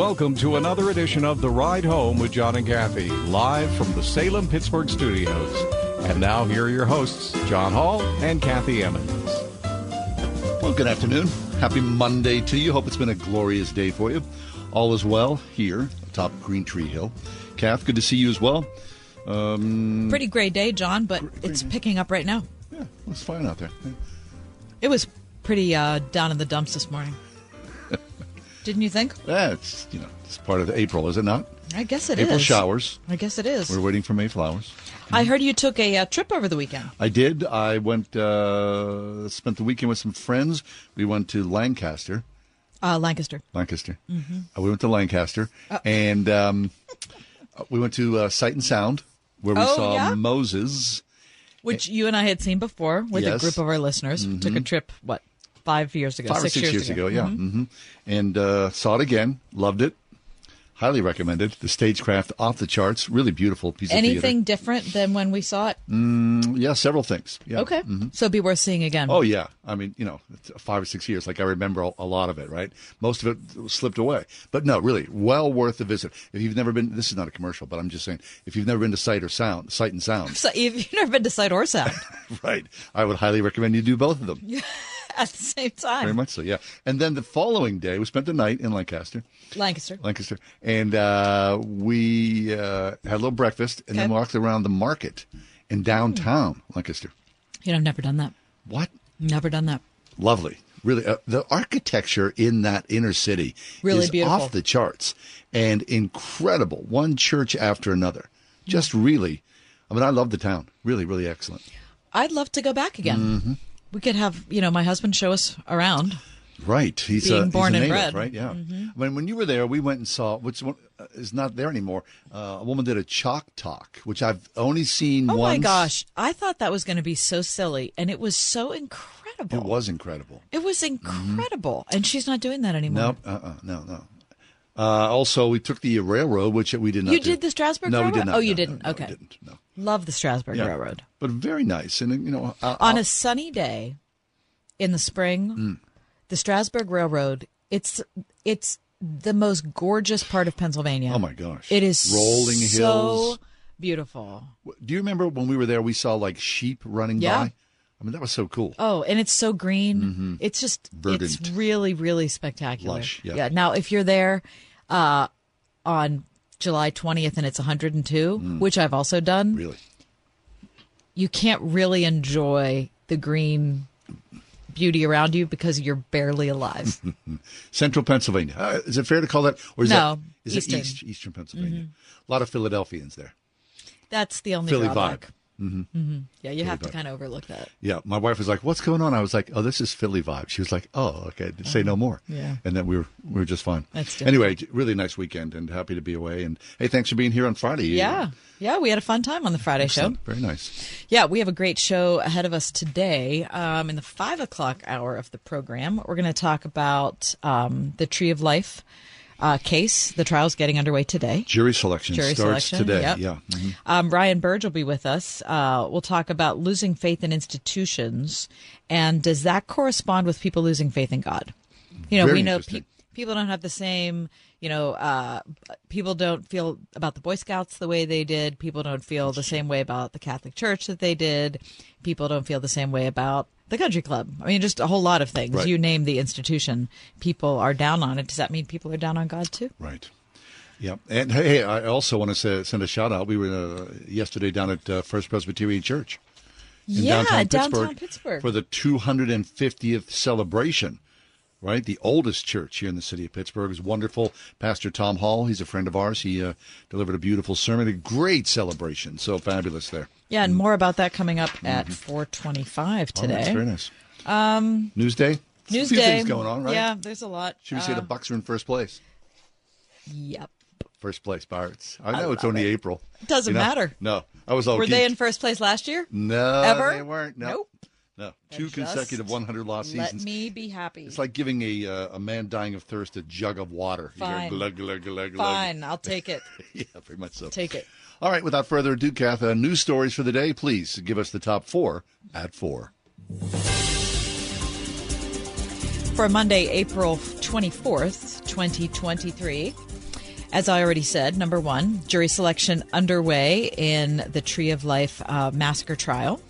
Welcome to another edition of The Ride Home with John and Kathy, live from the Salem Pittsburgh studios. And now, here are your hosts, John Hall and Kathy Emmons. Well, good afternoon. Happy Monday to you. Hope it's been a glorious day for you. All is well here atop Green Tree Hill. Kath, good to see you as well. Um, Pretty gray day, John, but it's picking up right now. yeah, it's fine out there. It was pretty uh, down in the dumps this morning. Didn't you think? That's you know, it's part of April, is it not? I guess it is. April showers. I guess it is. We're waiting for May flowers. I heard you took a uh, trip over the weekend. I did. I went, uh, spent the weekend with some friends. We went to Lancaster. Uh, Lancaster. Lancaster. Mm-hmm. Uh, we went to Lancaster, Oh. and um, we went to uh, Sight and Sound, where we Oh, saw yeah? Moses. Which you and I had seen before with Yes. a group of our listeners. Took a trip, what, five years ago? five six or six years, ago. Yeah, hmm and uh, saw it again. Loved it. Highly recommended. The stagecraft off the charts. Really beautiful piece of Anything different than when we saw it? theater. Yeah, several things. Yeah. Okay. So it'd be worth seeing again. Oh yeah, I mean, you know, five or six years. Like I remember a, a lot of it. Right, most of it slipped away. But no, really, well worth the visit. If you've never been, this is not a commercial, but I'm just saying, if you've never been to Sight or Sound, Sight and Sound, So if you've never been to Sight or Sound right, I would highly recommend you do both of them. at the same time, Very much so, yeah. And then the following day, we spent the night in Lancaster. Lancaster. Lancaster, and uh, we uh, had a little breakfast, and then walked around the market in downtown Lancaster. You know, I've never done that. What? Never done that. Lovely, really. Uh, the architecture in that inner city Really is beautiful. off the charts and incredible. One church after another, just really. I mean, I love the town. Really, really excellent. I'd love to go back again. Mm-hmm. We could have, you know, my husband show us around. Right, he's Being a, he's born a and native, bred. right? Yeah. When when you were there, we went and saw which one uh, is not there anymore. Uh, a woman did a chalk talk, which I've only seen Oh once. my gosh. I thought that was going to be so silly, and it was so incredible. It was incredible. It was incredible. And she's not doing that anymore. No, uh, uh no, no. Uh, also, we took the railroad, which we did not. You do. did the Strasburg No, we did not. Oh, you no, didn't? No, Okay. we didn't. No. Love the Strasburg Yeah. Railroad. but very nice, and you know, I, On I'll- a sunny day in the spring, Mm. the Strasburg Railroad, it's it's the most gorgeous part of Pennsylvania. oh my gosh, It is rolling so hills. beautiful. Do you remember when we were there? We saw like sheep running Yeah. by. I mean, that was so cool. Oh, and it's so green. It's just it's really really spectacular. Lush, yeah. Now, if you're there uh, on July 20th and it's 102, which I've also done, Mm. Really, you can't really enjoy the green beauty around you because you're barely alive. Central Pennsylvania. Uh, is it fair to call that? Or is No, that, is Eastern. it East, Eastern Pennsylvania? A lot of Philadelphians there. That's the only Philly drawback. vibe. Yeah, you have to kind of overlook that. Yeah, my wife was like, "What's going on?" I was like, "Oh, this is Philly vibe." She was like, "Oh, okay." Say no more. Yeah. and then we were we were just fine. That's different. anyway. Really nice weekend, and happy to be away. And hey, thanks for being here on Friday. Yeah. Yeah, we had a fun time on the Friday show. Very nice. Yeah, we have a great show ahead of us today. Um, in the five o'clock hour of the program, we're going to talk about um, the Tree of Life uh, case. The trial's getting underway today. Jury selection Jury starts selection, today. yep. Yeah. Mhm. Um, Ryan Burge will be with us. Uh, we'll talk about losing faith in institutions, and does that correspond with people losing faith in God? You know, Very we know pe- people don't have the same. You know, uh, people don't feel about the Boy Scouts the way they did. People don't feel the same way about the Catholic Church that they did. People don't feel the same way about the country club. I mean, just a whole lot of things. Right. You name the institution, people are down on it. Does that mean people are down on God too? Right. Yeah, and hey, I also want to say, send a shout out. We were uh, yesterday down at uh, First Presbyterian Church in yeah, downtown, downtown Pittsburgh, Pittsburgh. for the 250th celebration. Right, the oldest church here in the city of Pittsburgh is wonderful. Pastor Tom Hall, he's a friend of ours. He uh, delivered a beautiful sermon, a great celebration. So fabulous there. Yeah, and mm. more about that coming up at mm-hmm. 425 today. Oh, today. that's very nice. Um, Newsday. Newsday. A few things going on, right? Yeah, there's a lot. Should we say the um, Bucks are in first place? Yep. First place, Pirates. I know it's only April. It Doesn't You know? matter. No, I was all. Were they in first place last year? No, Ever? they weren't. No, Nope. No. Two consecutive 100 loss Let seasons. me be happy. It's like giving a uh, a man dying of thirst a jug of water. Fine. glug, glug, glug, glug. Fine, I'll take it. yeah, very much so. Take it. All right, without further ado, Kath, uh, news stories for the day. Please give us the top four at four. For Monday, April 24th, 2023. As I already said, number one, jury selection underway in the Tree of Life uh, massacre trial.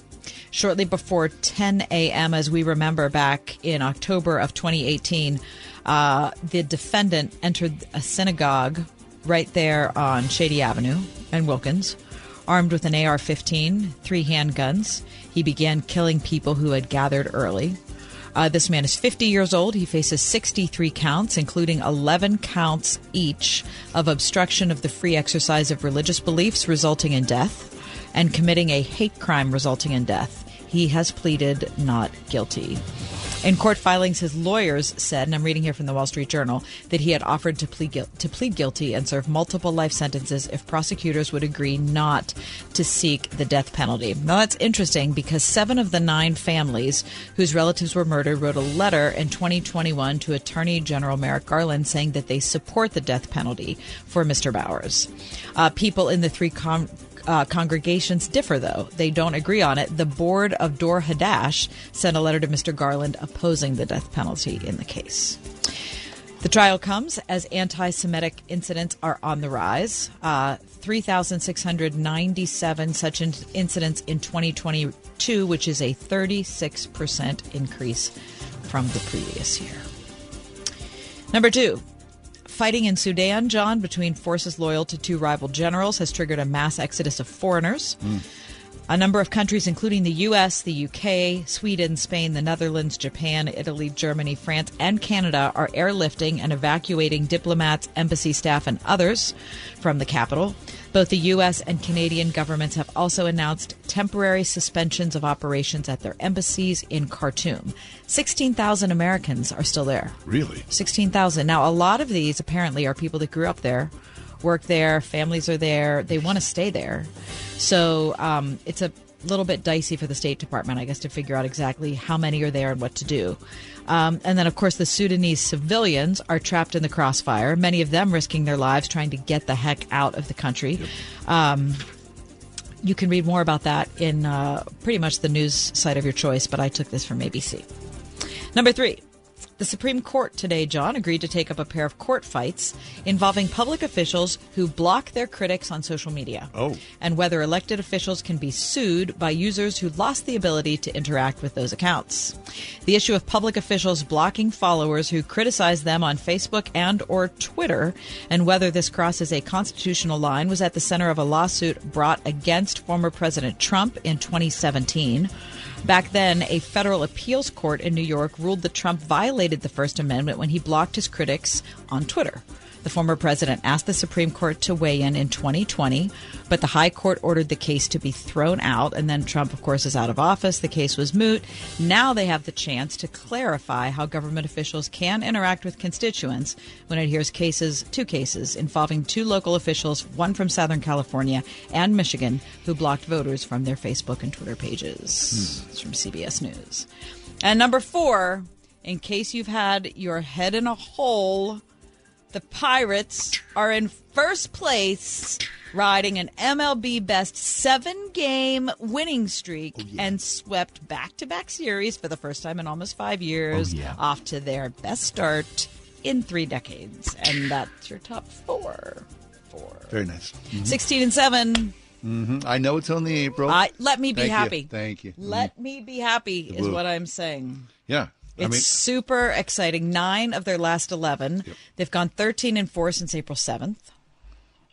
Shortly before 10 a.m., as we remember back in October of 2018, uh, the defendant entered a synagogue right there on Shady Avenue and Wilkins, armed with an AR 15, three handguns. He began killing people who had gathered early. Uh, this man is 50 years old. He faces 63 counts, including 11 counts each of obstruction of the free exercise of religious beliefs resulting in death and committing a hate crime resulting in death. He has pleaded not guilty. In court filings, his lawyers said, and I'm reading here from the Wall Street Journal, that he had offered to plead, guil- to plead guilty and serve multiple life sentences if prosecutors would agree not to seek the death penalty. Now, that's interesting because seven of the nine families whose relatives were murdered wrote a letter in 2021 to Attorney General Merrick Garland saying that they support the death penalty for Mr. Bowers. Uh, people in the three uh, congregations differ, though. They don't agree on it. The board of Dor Hadash sent a letter to Mr. Garland opposing the death penalty in the case. The trial comes as anti Semitic incidents are on the rise. Uh, 3,697 such in- incidents in 2022, which is a 36% increase from the previous year. Number two, fighting in Sudan, John, between forces loyal to two rival generals has triggered a mass exodus of foreigners. Hmm. A number of countries, including the U.S., the U.K., Sweden, Spain, the Netherlands, Japan, Italy, Germany, France, and Canada, are airlifting and evacuating diplomats, embassy staff, and others from the capital. Both the U.S. and Canadian governments have also announced temporary suspensions of operations at their embassies in Khartoum. 16,000 Americans are still there. Really? 16,000. Now, a lot of these apparently are people that grew up there, work there, families are there, they want to stay there. So um, it's a little bit dicey for the State Department, I guess, to figure out exactly how many are there and what to do. Um, and then, of course, the Sudanese civilians are trapped in the crossfire, many of them risking their lives trying to get the heck out of the country. Um, you can read more about that in uh, pretty much the news site of your choice, but I took this from ABC. Number three. The Supreme Court today, John, agreed to take up a pair of court fights involving public officials who block their critics on social media. Oh. And whether elected officials can be sued by users who lost the ability to interact with those accounts. The issue of public officials blocking followers who criticize them on Facebook and or Twitter and whether this crosses a constitutional line was at the center of a lawsuit brought against former President Trump in 2017. Back then, a federal appeals court in New York ruled that Trump violated the First Amendment when he blocked his critics on Twitter. The former president asked the Supreme Court to weigh in in 2020, but the High Court ordered the case to be thrown out. And then Trump, of course, is out of office. The case was moot. Now they have the chance to clarify how government officials can interact with constituents when it hears cases, two cases, involving two local officials, one from Southern California and Michigan, who blocked voters from their Facebook and Twitter pages. It's from CBS News. And number four, in case you've had your head in a hole, the Pirates are in first place, riding an MLB best seven game winning streak oh, and swept back to back series for the first time in almost five oh, years, off to their best start in three decades. And that's your top four. Four. Very nice. Mm-hmm. 16 and 7. Mm-hmm. I know it's only April. I, let me be Thank you. happy. Thank you. Let me be happy, is what I'm saying. yeah. It's I mean, super exciting. Nine of their last 11. They've gone 13 and 4 since April 7th.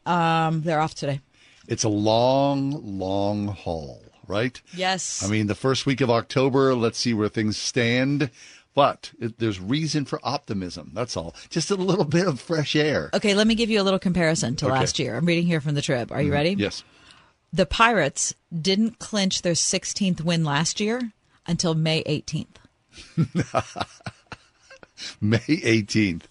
Um, they're off today. it's a long, long haul, right? Yes. I mean, the first week of October, let's see where things stand. But it, there's reason for optimism. That's all. Just a little bit of fresh air. okay, let me give you a little comparison to Okay. last year. I'm reading here from the Trib. Are you ready? Yes. the Pirates didn't clinch their 16th win last year until May 18th May 18th.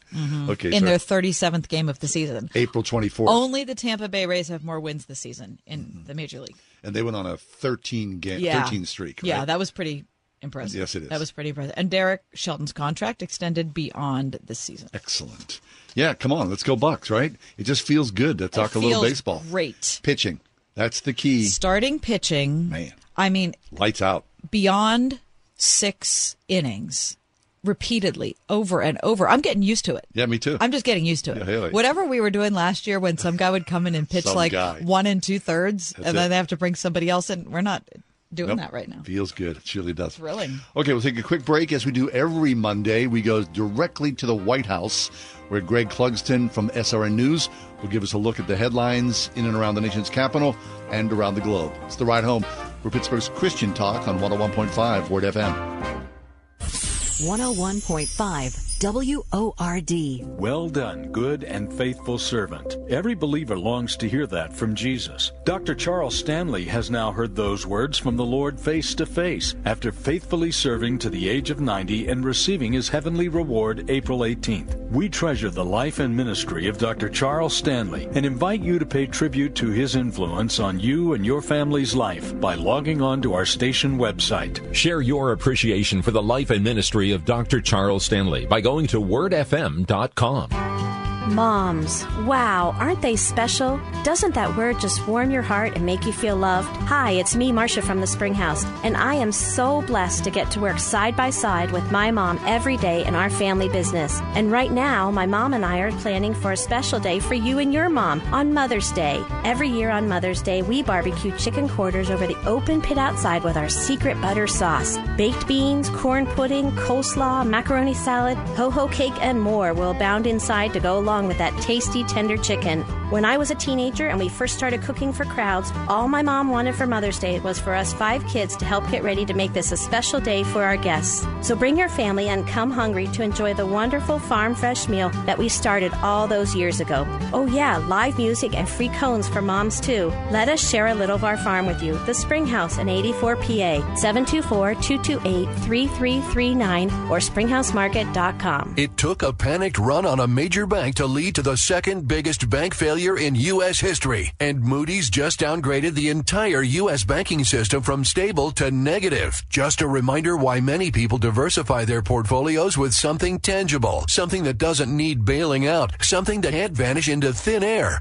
Okay, Mm-hmm. in so their 37th game of the season. April 24th. Only the Tampa Bay Rays have more wins this season in the major league. and they went on a 13 game, Yeah, 13 streak. Yeah, that was pretty impressive. Yes, it is. That was pretty impressive. And Derek Shelton's contract extended beyond this season. Excellent. Yeah, come on, let's go Bucks, right? It just feels good to talk It a little baseball. Great. Pitching. That's the key. Starting pitching. Man. I mean, Lights out. beyond six innings repeatedly over and over. I'm getting used to it. Yeah, me too. I'm just getting used to it. Yeah, really. Whatever we were doing last year when some guy would come in and pitch like guy. one and two thirds, and then they have to bring somebody else in. We're not doing Nope. that right now. Feels good. It surely does. Thrilling. Okay, we'll take a quick break as we do every Monday. We go directly to the White House, where Greg Clugston from SRN News will give us a look at the headlines in and around the nation's capital and around the globe. It's the ride home for Pittsburgh's Christian Talk on 101.5 Word FM. 101.5 WORD. Well done, good and faithful servant. Every believer longs to hear that from Jesus. Dr. Charles Stanley has now heard those words from the Lord face to face after faithfully serving to the age of 90 and receiving his heavenly reward April 18th. We treasure the life and ministry of Dr. Charles Stanley and invite you to pay tribute to his influence on you and your family's life by logging on to our station website. Share your appreciation for the life and ministry of Dr. Charles Stanley by going to wordfm.com. Moms, wow, aren't they special? Doesn't that word just warm your heart and make you feel loved? Hi, it's me, Marcia from the Springhouse, and I am so blessed to get to work side by side with my mom every day in our family business. And right now, my mom and I are planning for a special day for you and your mom on Mother's Day. Every year on Mother's Day, we barbecue chicken quarters over the open pit outside with our secret butter sauce. Baked beans, corn pudding, coleslaw, macaroni salad, ho ho cake, and more will abound inside to go along with that tasty, tender chicken. When I was a teenager and we first started cooking for crowds, all my mom wanted for Mother's Day was for us five kids to help get ready to make this a special day for our guests. So bring your family and come hungry to enjoy the wonderful farm fresh meal that we started all those years ago. Oh, yeah, live music and free cones for moms too. Let us share a little of our farm with you. The Springhouse in 84 PA, 724 228 3339 or springhousemarket.com. It took a panicked run on a major bank to lead to the second biggest bank failure in U.S. history. And Moody's just downgraded the entire U.S. banking system from stable to negative. Just a reminder why many people diversify their portfolios with something tangible, something that doesn't need bailing out, something that can't vanish into thin air.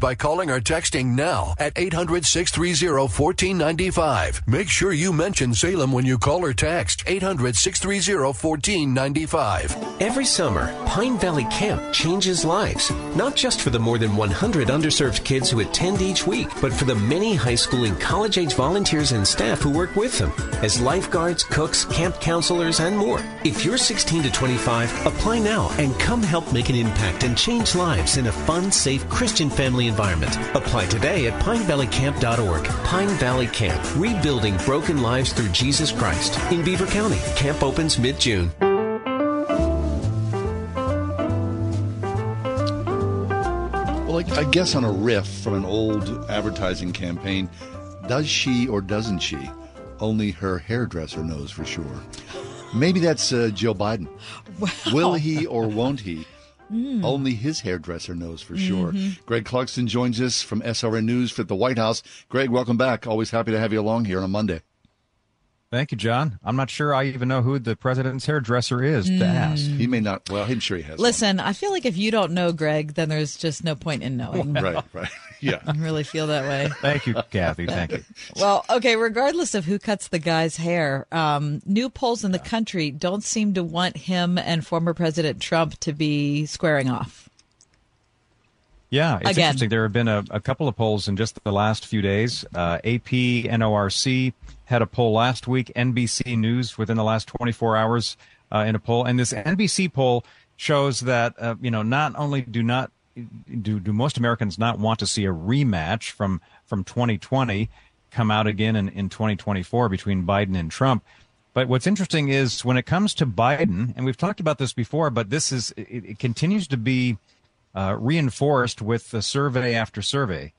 by calling or texting now at 800 630 1495. Make sure you mention Salem when you call or text 800 630 1495. Every summer, Pine Valley Camp changes lives, not just for the more than 100 underserved kids who attend each week, but for the many high school and college age volunteers and staff who work with them as lifeguards, cooks, camp counselors, and more. If you're 16 to 25, apply now and come help make an impact and change lives in a fun, safe Christian family environment. Apply today at pinevalleycamp.org. Pine Valley Camp, rebuilding broken lives through Jesus Christ in Beaver County. Camp opens mid-June. Well, like, I guess on a riff from an old advertising campaign, does she or doesn't she? Only her hairdresser knows for sure. Maybe that's uh, Joe Biden. Will he or won't he? Mm. Only his hairdresser knows for sure. Mhm. Greg Clugston joins us from SRN News at the White House. Greg, welcome back. Always happy to have you along here on a Monday. Thank you, John. I'm not sure I even know who the president's hairdresser is to Mm. ask. He may not. Well, I'm sure he has. Listen, I feel like if you don't know Greg, then there's just no point in knowing. right, right. Yeah. I really feel that way. Thank you, Kathy. Thank you. Well, okay, regardless of who cuts the guy's hair, um, new polls in the country don't seem to want him and former President Trump to be squaring off. Yeah, it's Again. interesting. There have been a, a couple of polls in just the last few days. Uh, AP, NORC had a poll last week. NBC News within the last 24 hours uh, in a poll, and this NBC poll shows that uh, you know not only do not do do most Americans not want to see a rematch from from 2020 come out again in, in 2024 between Biden and Trump. But what's interesting is when it comes to Biden, and we've talked about this before, but this is it, it continues to be uh, reinforced with the survey after survey.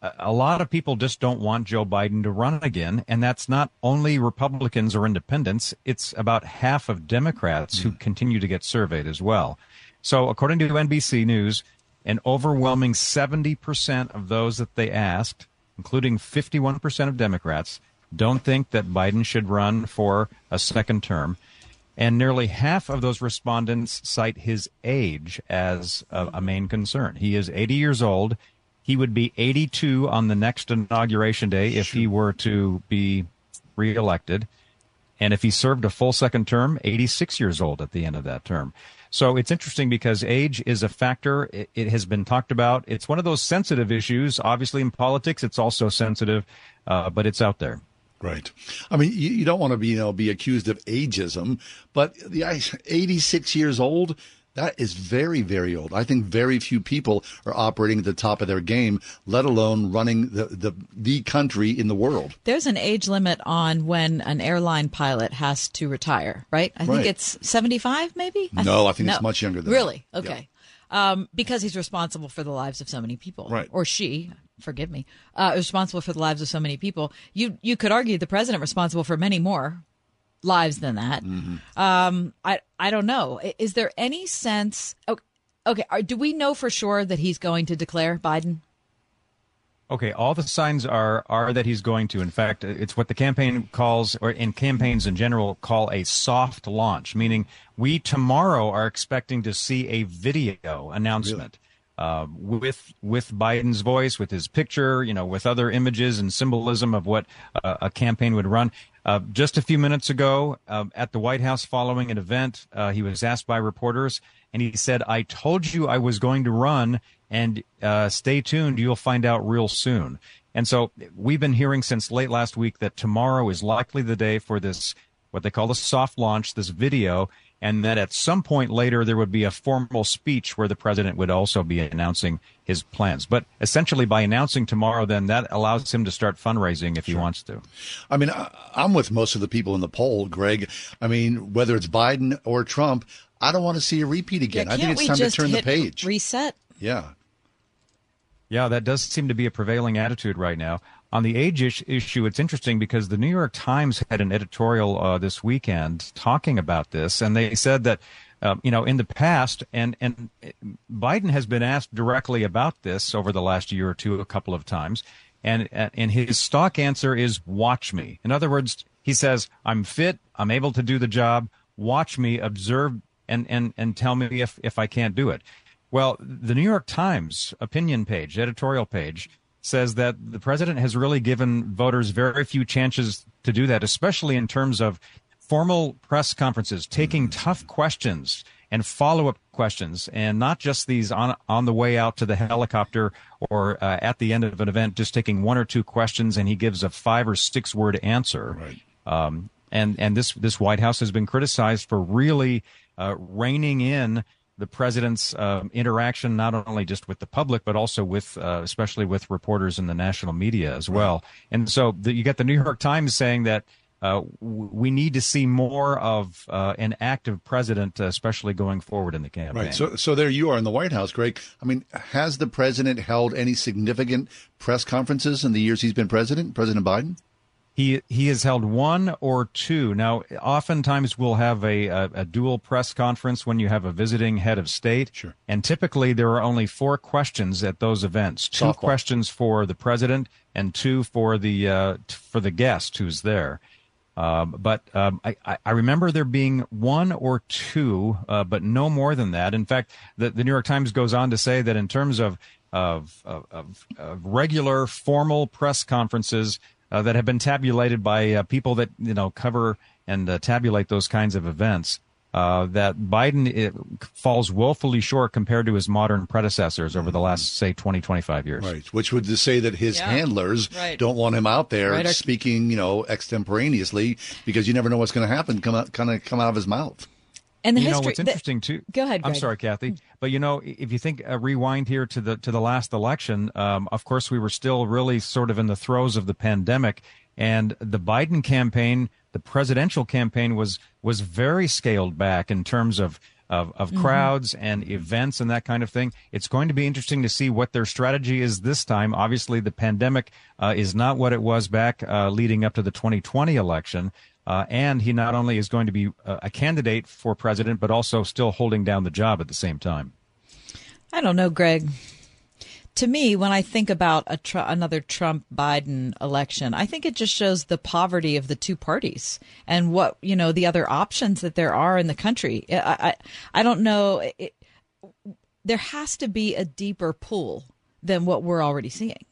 A, a lot of people just don't want Joe Biden to run again, and that's not only Republicans or independents. It's about half of Democrats who continue to get surveyed as well. So, according to NBC News, an overwhelming 70% of those that they asked, including 51% of Democrats, don't think that Biden should run for a second term. And nearly half of those respondents cite his age as a, a main concern. He is 80 years old. He would be 82 on the next inauguration day if he were to be reelected. And if he served a full second term, 86 years old at the end of that term. So it's interesting because age is a factor. It, it, has been talked about. It's one of those sensitive issues. Obviously, in politics, it's also sensitive, uh, but it's out there. Right. I mean, you, you don't want to be, you know, be accused of ageism, but the 86 years old, that is very, very old. I think very few people are operating at the top of their game, let alone running the, the, the country in the world. There's an age limit on when an airline pilot has to retire, right? I Right. think it's 75, maybe? No, I think it's much younger than that. Really? Okay. Um, because he's responsible for the lives of so many people. Right. Or she, forgive me, uh, responsible for the lives of so many people. You, you could argue the president responsible for many more lives than that. Mm-hmm. Um, I, I don't know. Is there any sense? Okay. Okay. Are, do we know for sure that he's going to declare Biden? Okay, all the signs are are that he's going to. In fact, it's what the campaign calls, or in campaigns in general, call a soft launch. Meaning, we tomorrow are expecting to see a video announcement uh, with with Biden's voice, with his picture, you know, with other images and symbolism of what uh, a campaign would run. Uh, just a few minutes ago, uh, at the White House, following an event, uh, he was asked by reporters, and he said, "I told you I was going to run." and uh, stay tuned. You'll find out real soon. And so we've been hearing since late last week that tomorrow is likely the day for this, what they call the soft launch, this video, and that at some point later there would be a formal speech where the president would also be announcing his plans. But essentially, by announcing tomorrow, then that allows him to start fundraising if he wants to. I mean, I, I'm with most of the people in the poll, Greg. I mean, whether it's Biden or Trump, I don't want to see a repeat again. Yeah, I think it's time to turn the page. Reset. Yeah. Yeah, that does seem to be a prevailing attitude right now. On the age issue, it's interesting because the New York Times had an editorial uh, this weekend talking about this, and they said that, uh, you know, in the past, and and Biden has been asked directly about this over the last year or two, a couple of times, and and his stock answer is "Watch me." In other words, he says, "I'm fit, I'm able to do the job. Watch me, observe, and and and tell me if if I can't do it." Well, the New York Times opinion page, editorial page, says that the president has really given voters very few chances to do that, especially in terms of formal press conferences, taking tough questions and follow up questions, and not just these on on the way out to the helicopter or uh, at the end of an event, just taking one or two questions and he gives a five or six word answer. Right. Um, and and this this White House has been criticized for really uh, reining in the president's um, interaction, not only just with the public, but also with, uh, especially with reporters in the national media as well. And so the, you get the New York Times saying that uh, w- we need to see more of uh, an active president, uh, especially going forward in the campaign. Right. So, so there you are in the White House, Greg. I mean, has the president held any significant press conferences in the years he's been president, President Biden? He he has held one or two. Now, oftentimes we'll have a, a, a dual press conference when you have a visiting head of state. Sure. And typically there are only four questions at those events. Two Softball. questions for the president and two for the uh, for the guest who's there. Um, but um, I, I- remember there being one or two, uh, but no more than that. In fact, the, the New York Times goes on to say that in terms of, of, of, of regular formal press conferences uh, that have been tabulated by uh, people that you know cover and uh, tabulate those kinds of events, uh, that Biden it, falls woefully short compared to his modern predecessors over the last, say, 20, 25 years. Right, which would say that his Yeah. handlers Right. don't want him out there Right, speaking, you know, extemporaneously because you never know what's going to happen come out, kind of come out of his mouth. And the you history. know what's the- interesting too. Go ahead, I'm sorry, Kathy, but you know, if you think uh, rewind here to the to the last election, um, of course we were still really sort of in the throes of the pandemic, and the Biden campaign, the presidential campaign, was was very scaled back in terms of. Of, of Mm-hmm. crowds and events and that kind of thing. It's going to be interesting to see what their strategy is this time. Obviously, the pandemic uh, is not what it was back uh, leading up to the 2020 election. Uh, and he not only is going to be uh, a candidate for president, but also still holding down the job at the same time. I don't know, Greg. To me, when I think about a tr- another Trump Biden election, I think it just shows the poverty of the two parties and what you know the other options that there are in the country. I I, I don't know. It, there has to be a deeper pool than what we're already seeing.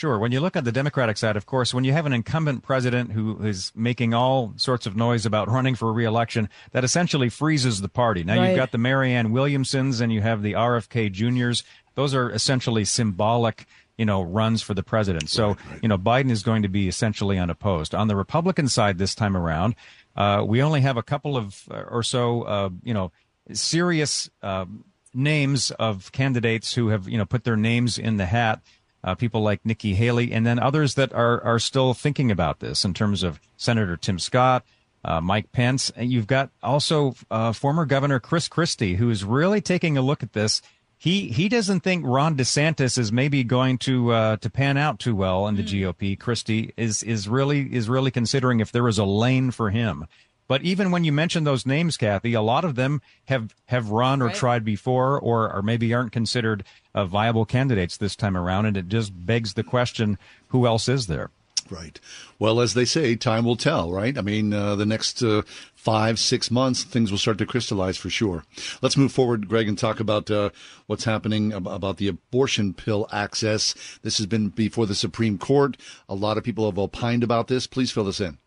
Sure. When you look at the Democratic side, of course, when you have an incumbent president who is making all sorts of noise about running for reelection, that essentially freezes the party. Now Right. you've got the Marianne Williamsons and you have the RFK Juniors. Those are essentially symbolic, you know, runs for the president. So, you know, Biden is going to be essentially unopposed. On the Republican side this time around, uh, we only have a couple of uh, or so, uh, you know, serious uh, names of candidates who have, you know, put their names in the hat uh, people like Nikki Haley, and then others that are are still thinking about this in terms of Senator Tim Scott, uh, Mike Pence. And you've got also uh, former Governor Chris Christie, who is really taking a look at this. He he doesn't think Ron DeSantis is maybe going to uh, to pan out too well in the GOP. Christie is is really is really considering if there is a lane for him. But even when you mention those names, Kathy, a lot of them have, have run or Right. tried before or, or maybe aren't considered uh, viable candidates this time around. And it just begs the question who else is there? Right. Well, as they say, time will tell, right? I mean, uh, the next uh, five, six months, things will start to crystallize for sure. Let's move forward, Greg, and talk about uh, what's happening ab- about the abortion pill access. This has been before the Supreme Court. A lot of people have opined about this. Please fill this in.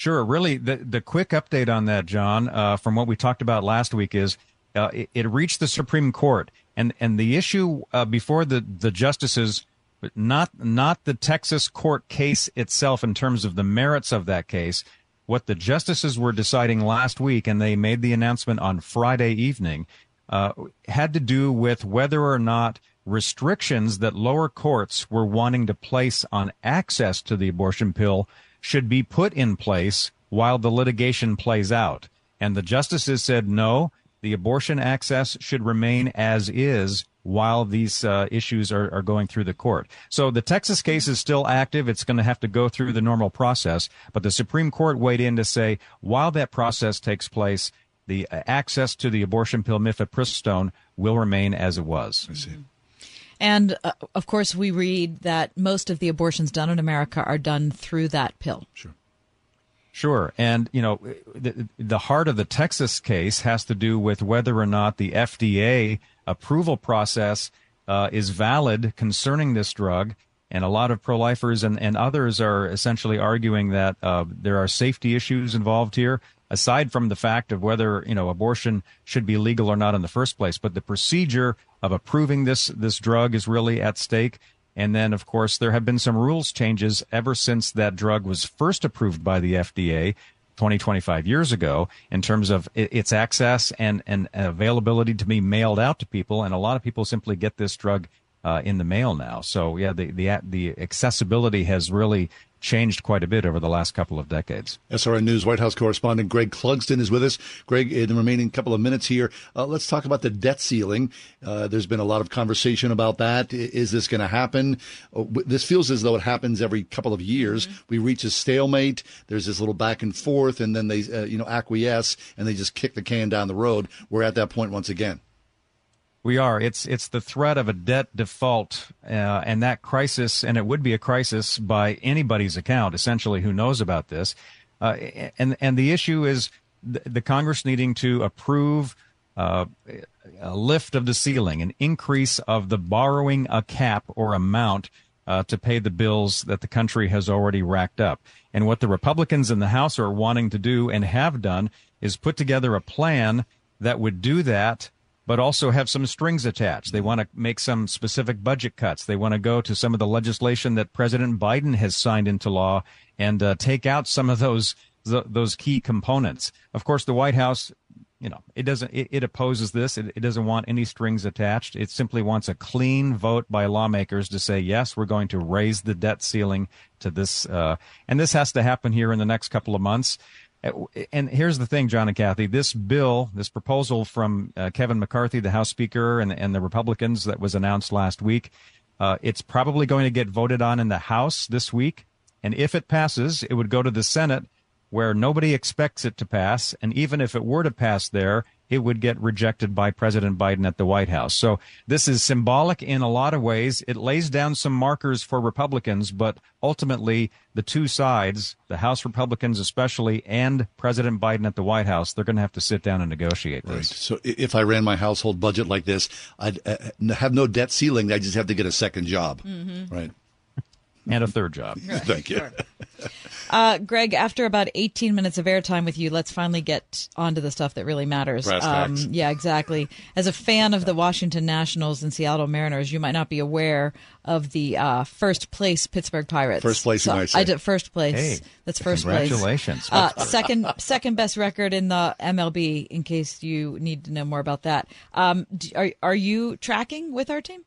Sure. Really, the, the quick update on that, John, uh, from what we talked about last week is uh, it, it reached the Supreme Court. And, and the issue uh, before the, the justices, not, not the Texas court case itself in terms of the merits of that case, what the justices were deciding last week, and they made the announcement on Friday evening, uh, had to do with whether or not restrictions that lower courts were wanting to place on access to the abortion pill should be put in place while the litigation plays out. And the justices said no, the abortion access should remain as is while these uh, issues are, are going through the court. So the Texas case is still active. It's going to have to go through the normal process. But the Supreme Court weighed in to say while that process takes place, the uh, access to the abortion pill mifepristone will remain as it was. I see. And uh, of course, we read that most of the abortions done in America are done through that pill. Sure. Sure. And, you know, the, the heart of the Texas case has to do with whether or not the FDA approval process uh, is valid concerning this drug. And a lot of pro lifers and, and others are essentially arguing that uh, there are safety issues involved here, aside from the fact of whether, you know, abortion should be legal or not in the first place. But the procedure of approving this, this drug is really at stake. And then, of course, there have been some rules changes ever since that drug was first approved by the FDA 20, 25 years ago in terms of its access and, and availability to be mailed out to people. And a lot of people simply get this drug uh, in the mail now. So, yeah, the, the, the accessibility has really changed quite a bit over the last couple of decades. SRN News White House correspondent Greg Clugston is with us. Greg, in the remaining couple of minutes here, uh, let's talk about the debt ceiling. Uh, there's been a lot of conversation about that. Is this going to happen? Uh, This feels as though it happens every couple of years. We reach a stalemate. There's this little back and forth, and then they, uh, you know, acquiesce and they just kick the can down the road. We're at that point once again. We are. It's it's the threat of a debt default, uh, and that crisis, and it would be a crisis by anybody's account, essentially, who knows about this. Uh, and and the issue is the, the Congress needing to approve uh, a lift of the ceiling, an increase of the borrowing a cap or amount uh, to pay the bills that the country has already racked up. And what the Republicans in the House are wanting to do and have done is put together a plan that would do that but also have some strings attached. They want to make some specific budget cuts. They want to go to some of the legislation that President Biden has signed into law and uh, take out some of those th- those key components. Of course, the White House, you know, it doesn't it, it opposes this. It, it, doesn't want any strings attached. It simply wants a clean vote by lawmakers to say yes, we're going to raise the debt ceiling to this, uh, and this has to happen here in the next couple of months. And here's the thing, John and Kathy. This bill, this proposal from uh, Kevin McCarthy, the House Speaker, and, and the Republicans that was announced last week, uh, it's probably going to get voted on in the House this week. And if it passes, it would go to the Senate, where nobody expects it to pass. And even if it were to pass there, it would get rejected by President Biden at the White House. So this is symbolic in a lot of ways. It lays down some markers for Republicans, but ultimately the two sides, the House Republicans especially, and President Biden at the White House, they're going to have to sit down and negotiate this. Right. So if I ran my household budget like this, I'd uh, have no debt ceiling. I just have to get a second job. Mm-hmm. Right. And a third job. Thank you. Uh, Greg, after about 18 minutes of airtime with you, let's finally get onto the stuff that really matters. Um, yeah, exactly. As a fan of the Washington Nationals and Seattle Mariners, you might not be aware of the uh, first place Pittsburgh Pirates. First place, so, you might say. I did first place. Hey, That's first congratulations. place. Uh, second, second best record in the MLB. In case you need to know more about that, um, are are you tracking with our team?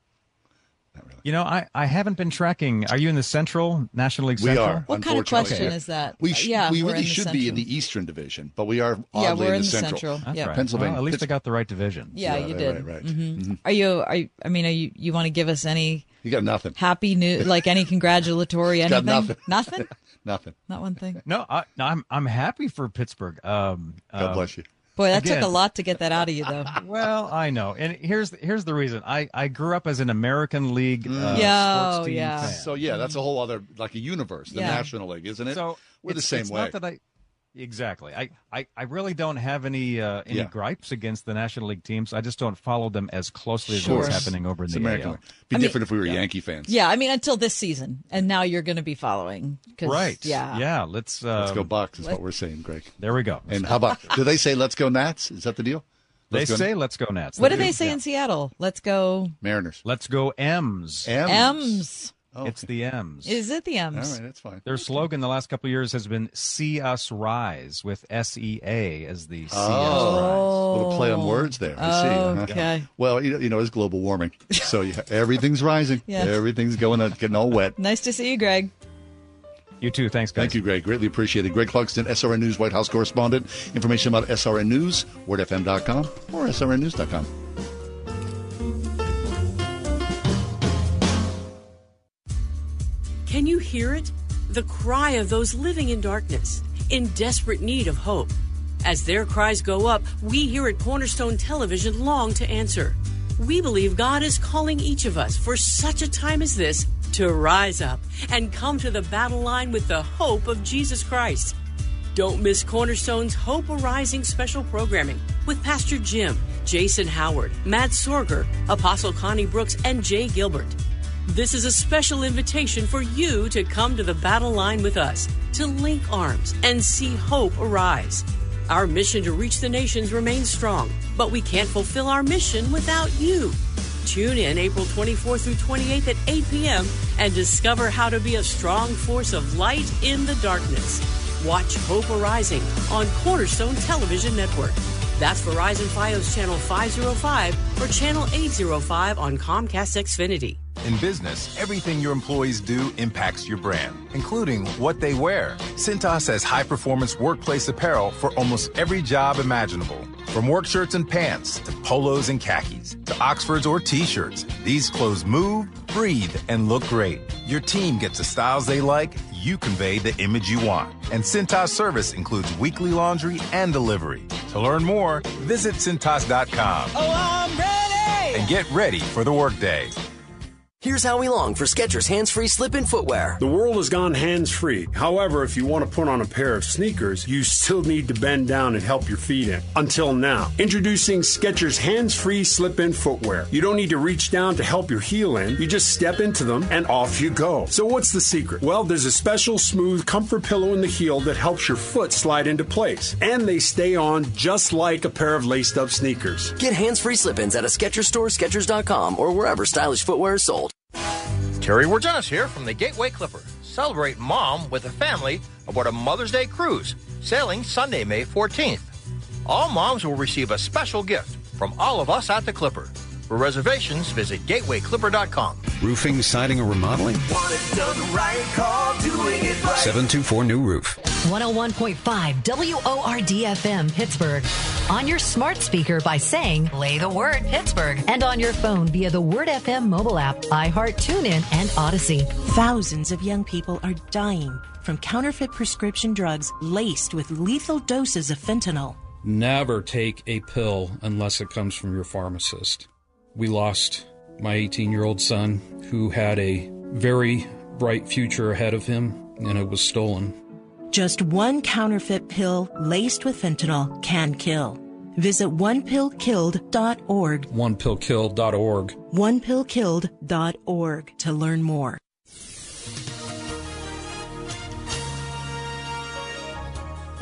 You know, I, I haven't been tracking. Are you in the Central National League Central? We are. What kind of question is that? We sh- yeah, we really in the should be in the Eastern Division, but we are oddly Yeah, we're in in the the Central. Central. That's Yeah. right. Pennsylvania. Well, at least Pitts- they got the right division. Yeah, Yeah, you right, did. right, right. Mhm. Are you? Are you? I mean, are you? You want to give us any You got nothing. happy news, like any congratulatory anything? Got nothing. Nothing? Nothing. Not one thing. No, I, no, I'm I'm happy for Pittsburgh. Um, God um, bless you. Boy, that took a lot to get that out of you, though. Well, I know, and here's here's the reason. I, I grew up as an American League uh, Yeah, sports oh, team yeah. fan. So yeah, that's a whole other like a universe, the Yeah. National League, isn't it? So we're the same it's way. Not that I, exactly. I, I, I really don't have any uh, any Yeah. gripes against the National League teams. I just don't follow them as closely as Sure. what's happening over in it's the American. AL. League. Be I mean- different if we were Yankee fans. Yeah, I mean, until this season, and now you're going to be following. 'cause- Right. Yeah. Yeah. Let's um, Let's go Bucks is what we're saying, Greg. There we go. And how about do they say let's go Nats? Is that the deal? they Let's go say let's go Nats. What do do. they say in Seattle? Let's go Mariners. Let's go M's. M's. M's. Oh, It's the M's. Is it the M's? All right, that's fine. Their slogan the last couple of years has been "See Us Rise" with S E A as the "See Us Oh, little play on words there. I see. Uh-huh. Okay. Well, you know, you know, it's global warming, so yeah, everything's rising. Yes. Everything's going, uh, getting all wet. Nice to see you, Greg. You too. Thanks, guys. Thank you, Greg. Greatly appreciated. Greg Clugston, SRN News White House correspondent. Information about SRN News, wordfm.com or srnnews.com. Can you hear it? The cry of those living in darkness, in desperate need of hope. As their cries go up, we here at Cornerstone Television long to answer. We believe God is calling each of us for such a time as this to rise up and come to the battle line with the hope of Jesus Christ. Don't miss Cornerstone's Hope Arising special programming with Pastor Jim, Jason Howard, Matt Sorger, Apostle Connie Brooks, and Jay Gilbert. This is a special invitation for you to come to the battle line with us, to link arms and see hope arise. Our mission to reach the nations remains strong, but we can't fulfill our mission without you. Tune in April 24th through 28th at 8 p.m. and discover how to be a strong force of light in the darkness. Watch Hope Arising on Cornerstone Television Network. That's Verizon Fios Channel 505 or Channel 805 on Comcast Xfinity. In business, everything your employees do impacts your brand, including what they wear. Cintas has high performance workplace apparel for almost every job imaginable. From work shirts and pants to polos and khakis to Oxfords or t shirts, these clothes move, breathe, and look great. Your team gets the styles they like, you convey the image you want. And Cintas service includes weekly laundry and delivery. To learn more, visit Cintas.com Oh, I'm ready! and get ready for the workday. Here's Howie Long for Skechers hands-free slip-in footwear. The world has gone hands-free. However, if you want to put on a pair of sneakers, you still need to bend down and help your feet in. Until now, introducing Skechers hands-free slip-in footwear. You don't need to reach down to help your heel in. You just step into them and off you go. So what's the secret? Well, there's a special smooth comfort pillow in the heel that helps your foot slide into place, and they stay on just like a pair of laced-up sneakers. Get hands-free slip-ins at a Skechers store, Skechers.com, or wherever stylish footwear is sold. Terry Wirginis here from the Gateway Clipper. Celebrate mom with a family aboard a Mother's Day cruise, sailing Sunday, May 14th. All moms will receive a special gift from all of us at the Clipper. For reservations, visit gatewayclipper.com. Roofing, siding, or remodeling? Want it done right, call doing it right. 724 New Roof. 101.5 WORD FM Pittsburgh. On your smart speaker by saying, play the word Pittsburgh. And on your phone via the Word FM mobile app, iHeart, TuneIn, and Audacy. Thousands of young people are dying from counterfeit prescription drugs laced with lethal doses of fentanyl. Never take a pill unless it comes from your pharmacist. We lost my 18 year old son who had a very bright future ahead of him, and it was stolen. Just one counterfeit pill laced with fentanyl can kill. Visit onepillkilled.org. OnePillKilled.org. Onepillkilled.org to learn more.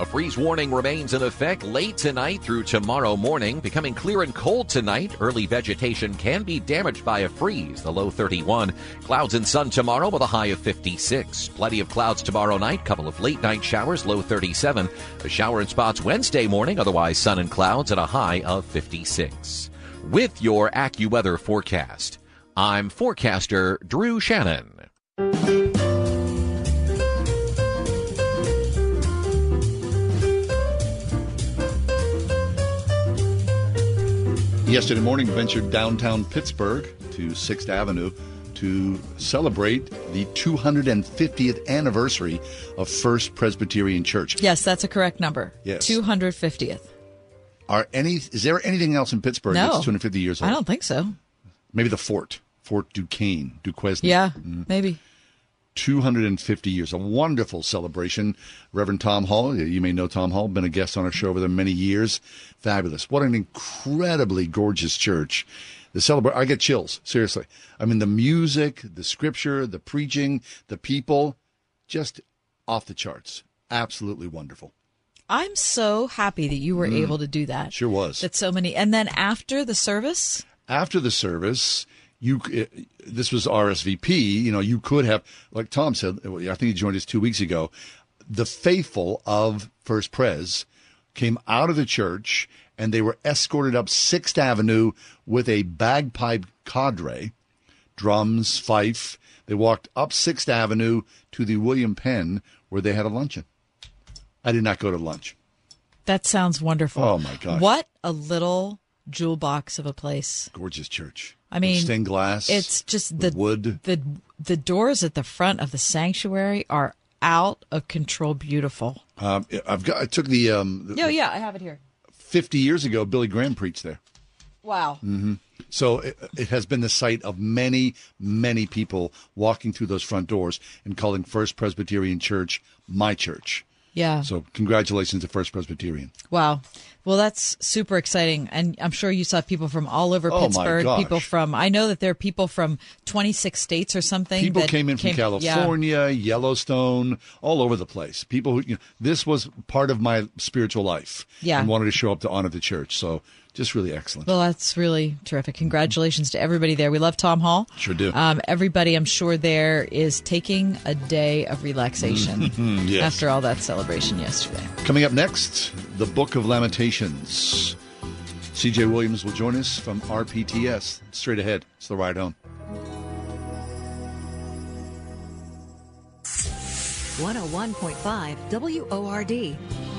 A freeze warning remains in effect late tonight through tomorrow morning. Becoming clear and cold tonight. Early vegetation can be damaged by a freeze. The low 31. Clouds and sun tomorrow with a high of 56. Plenty of clouds tomorrow night. Couple of late night showers. Low 37. A shower in spots Wednesday morning. Otherwise sun and clouds at a high of 56. With your AccuWeather forecast, I'm forecaster Drew Shannon. Yesterday morning, ventured downtown Pittsburgh to 6th Avenue to celebrate the 250th anniversary of First Presbyterian Church. Yes, that's a correct number. Yes. 250th. Are any is there anything else in Pittsburgh No. that's 250 years old? I don't think so. Maybe the fort, Fort Duquesne, Duquesne. Yeah, Mm. maybe. 250 years. A wonderful celebration. Reverend Tom Hall, you may know Tom Hall, been a guest on our show over the many years. Fabulous. What an incredibly gorgeous church. The celebrate, I get chills, seriously. I mean, the music, the scripture, the preaching, the people, just off the charts. Absolutely wonderful. I'm so happy that you were Mm. able to do that. Sure was. That so many. And then after the service, after the service, you c- this was RSVP. You know, you could have, like Tom said. I think he joined us two weeks ago. The faithful of First Pres came out of the church and they were escorted up Sixth Avenue with a bagpipe cadre, drums, fife. They walked up Sixth Avenue to the William Penn where they had a luncheon. I did not go to lunch. that sounds wonderful. Oh, my gosh. What a little jewel box of a place. Gorgeous church. I mean, With stained glass. It's just the the wood. The the doors at the front of the sanctuary are out of control. Beautiful. Um, I've got. I took the um, the- No, yeah, I have it here. 50 years ago, Billy Graham preached there. Wow. hmm So it, it has been the site of many, many people walking through those front doors and calling First Presbyterian Church my church. Yeah. So congratulations to First Presbyterian. Wow. Well, that's super exciting. And I'm sure you saw people from all over Oh, Pittsburgh. People from, I know that there are people from 26 states or something. People came in from yeah. California, Yellowstone, all over the place. People who, you know, this was part of my spiritual life. Yeah. And wanted to show up to honor the church. So just really excellent. Well, that's really terrific. Congratulations to everybody there. We love Tom Hall. Sure do. Um, everybody, I'm sure, there is taking a day of relaxation yes. after all that celebration yesterday. Coming up next, the Book of Lamentations. CJ Williams will join us from RPTS. Straight ahead, it's the ride home. 101.5 WORD.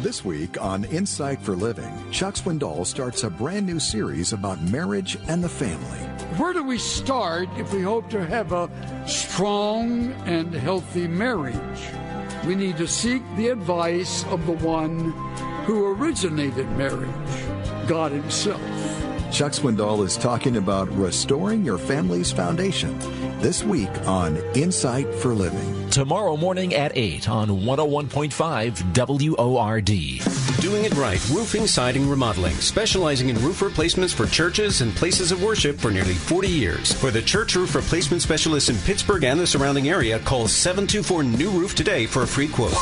This week on Insight for Living, Chuck Swindoll starts a brand new series about marriage and the family. Where do we start if we hope to have a strong and healthy marriage? We need to seek the advice of the one who originated marriage, God Himself. Chuck Swindoll is talking about restoring your family's foundation this week on Insight for Living. Tomorrow morning at 8 on 101.5 WORD. Doing it right. Roofing, siding, remodeling. Specializing in roof replacements for churches and places of worship for nearly 40 years. For the church roof replacement specialist in Pittsburgh and the surrounding area, call 724 New Roof today for a free quote.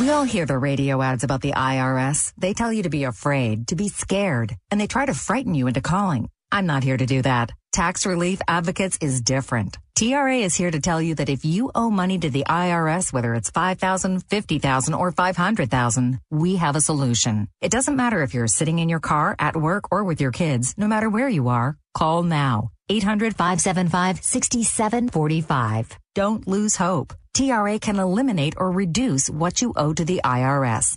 We all hear the radio ads about the IRS. They tell you to be afraid, to be scared, and they try to frighten you into calling. I'm not here to do that. Tax Relief Advocates is different. TRA is here to tell you that if you owe money to the IRS, whether it's 5,000, 50,000, or 500,000, we have a solution. It doesn't matter if you're sitting in your car, at work, or with your kids, no matter where you are, call now. 800-575-6745. Don't lose hope. TRA can eliminate or reduce what you owe to the IRS.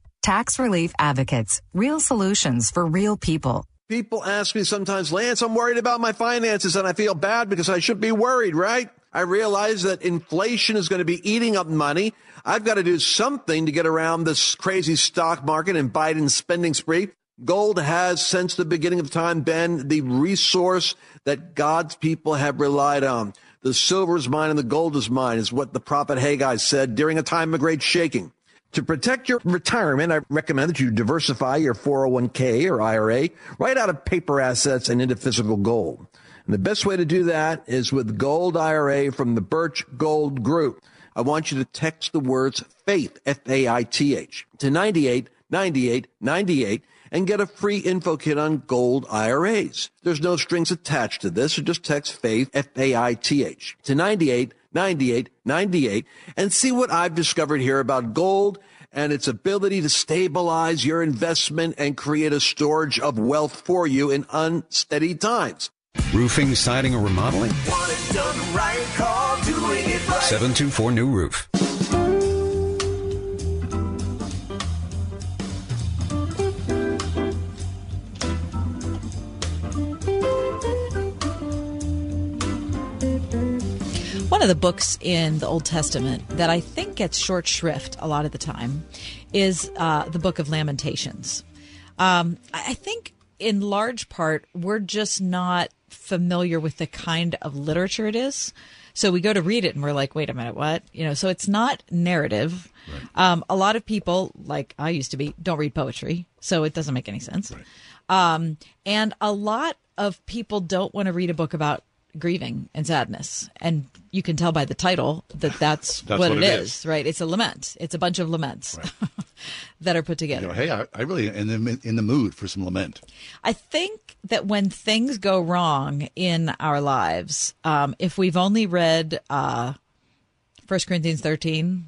Tax Relief Advocates. Real solutions for real people. People ask me sometimes, Lance, I'm worried about my finances and I feel bad because I should be worried, right? I realize that inflation is going to be eating up money. I've got to do something to get around this crazy stock market and Biden's spending spree. Gold has, since the beginning of time, been the resource that God's people have relied on. The silver is mine and the gold is mine, is what the prophet Haggai said during a time of great shaking. To protect your retirement, I recommend that you diversify your 401k or IRA right out of paper assets and into physical gold. And the best way to do that is with Gold IRA from the Birch Gold Group. I want you to text the words FAITH, F-A-I-T-H, to 98 98 98 and get a free info kit on gold IRAs. There's no strings attached to this, so just text FAITH, F-A-I-T-H, to 98 98 98 and see what I've discovered here about gold and its ability to stabilize your investment and create a storage of wealth for you in unsteady times. Roofing, siding, or remodeling? Right, 724 New Roof. One of the books in the Old Testament that I think gets short shrift a lot of the time is uh, the book of Lamentations. Um, I think in large part, we're just not familiar with the kind of literature it is. So we go to read it and we're like, wait a minute, what? You know, so it's not narrative. Right. Um, a lot of people, like I used to be, don't read poetry. So it doesn't make any sense. Right. Um, and a lot of people don't want to read a book about grieving and sadness. And you can tell by the title that that's, that's what, what, it it is, right? It's a lament. It's a bunch of laments right. that are put together. You know, hey, I, I really am in the, in the mood for some lament. I think that when things go wrong in our lives, um, if we've only read uh, 1 Corinthians 13,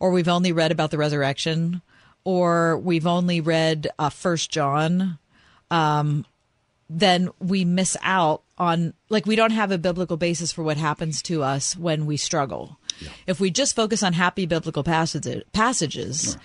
or we've only read about the resurrection, or we've only read uh, First John, um, then we miss out on like we don't have a biblical basis for what happens to us when we struggle. Yeah. If we just focus on happy biblical passages, passages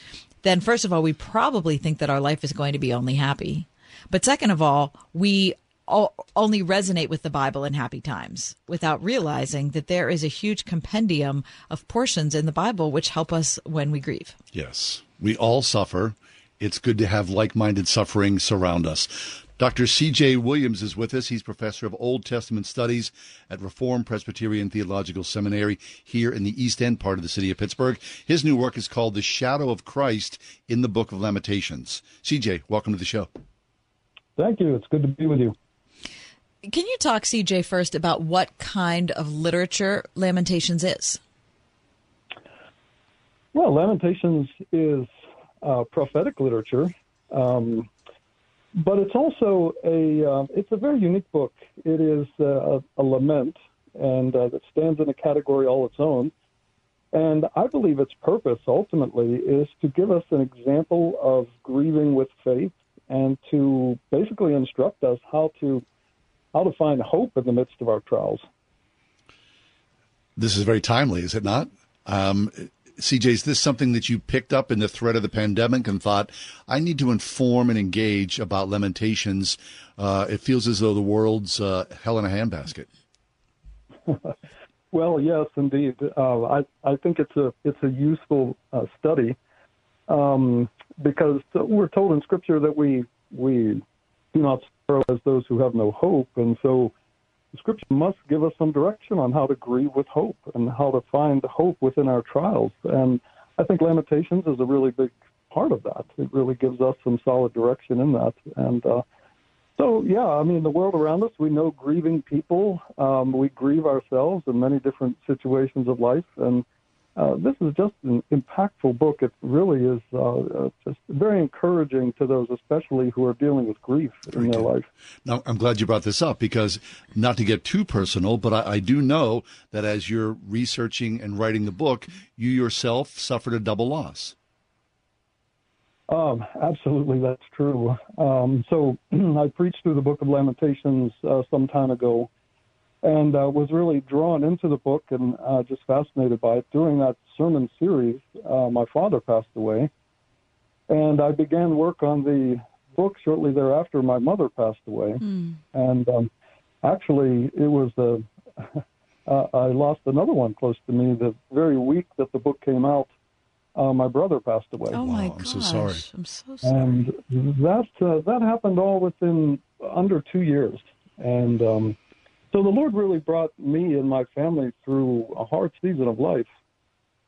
then first of all we probably think that our life is going to be only happy. But second of all, we only resonate with the Bible in happy times without realizing that there is a huge compendium of portions in the Bible which help us when we grieve. Yes. We all suffer. It's good to have like minded suffering surround us. Dr. C.J. Williams is with us. He's professor of Old Testament studies at Reformed Presbyterian Theological Seminary here in the East End part of the city of Pittsburgh. His new work is called The Shadow of Christ in the Book of Lamentations. C.J., welcome to the show. Thank you. It's good to be with you. Can you talk, CJ, first about what kind of literature Lamentations is? Well, Lamentations is uh, prophetic literature. Um, but it's also a uh, it's a very unique book. It is uh, a, a, lament, and uh, that stands in a category all its own. And I believe its purpose ultimately is to give us an example of grieving with faith and to basically instruct us how to how to find hope in the midst of our trials. This is very timely, is it not? Um, CJ, is this something that you picked up in the threat of the pandemic and thought, I need to inform and engage about lamentations? Uh, it feels as though the world's uh, hell in a handbasket. well, yes, indeed. Uh, I I think it's a it's a useful uh, study um, because we're told in Scripture that we we do not sorrow as those who have no hope, and so the Scripture must give us some direction on how to grieve with hope and how to find hope within our trials. And I think Lamentations is a really big part of that. It really gives us some solid direction in that. And uh, so, yeah, I mean, the world around us, we know grieving people. Um, we grieve ourselves in many different situations of life. And uh, this is just an impactful book. It really is uh, uh, just very encouraging to those, especially who are dealing with grief in their life. Now, I'm glad you brought this up because, not to get too personal, but I, I do know that as you're researching and writing the book, you yourself suffered a double loss. Um, absolutely, that's true. Um, so I preached through the Book of Lamentations uh, some time ago and uh, was really drawn into the book and uh, just fascinated by it. During that sermon series, uh, my father passed away, and I began work on the book shortly thereafter. My mother passed away, mm. and um, actually, it was the uh, I lost another one close to me the very week that the book came out. Uh, my brother passed away. Oh my gosh! I'm so sorry. I'm so sorry. And that uh, that happened all within under two years, and um, so the Lord really brought me and my family through a hard season of life.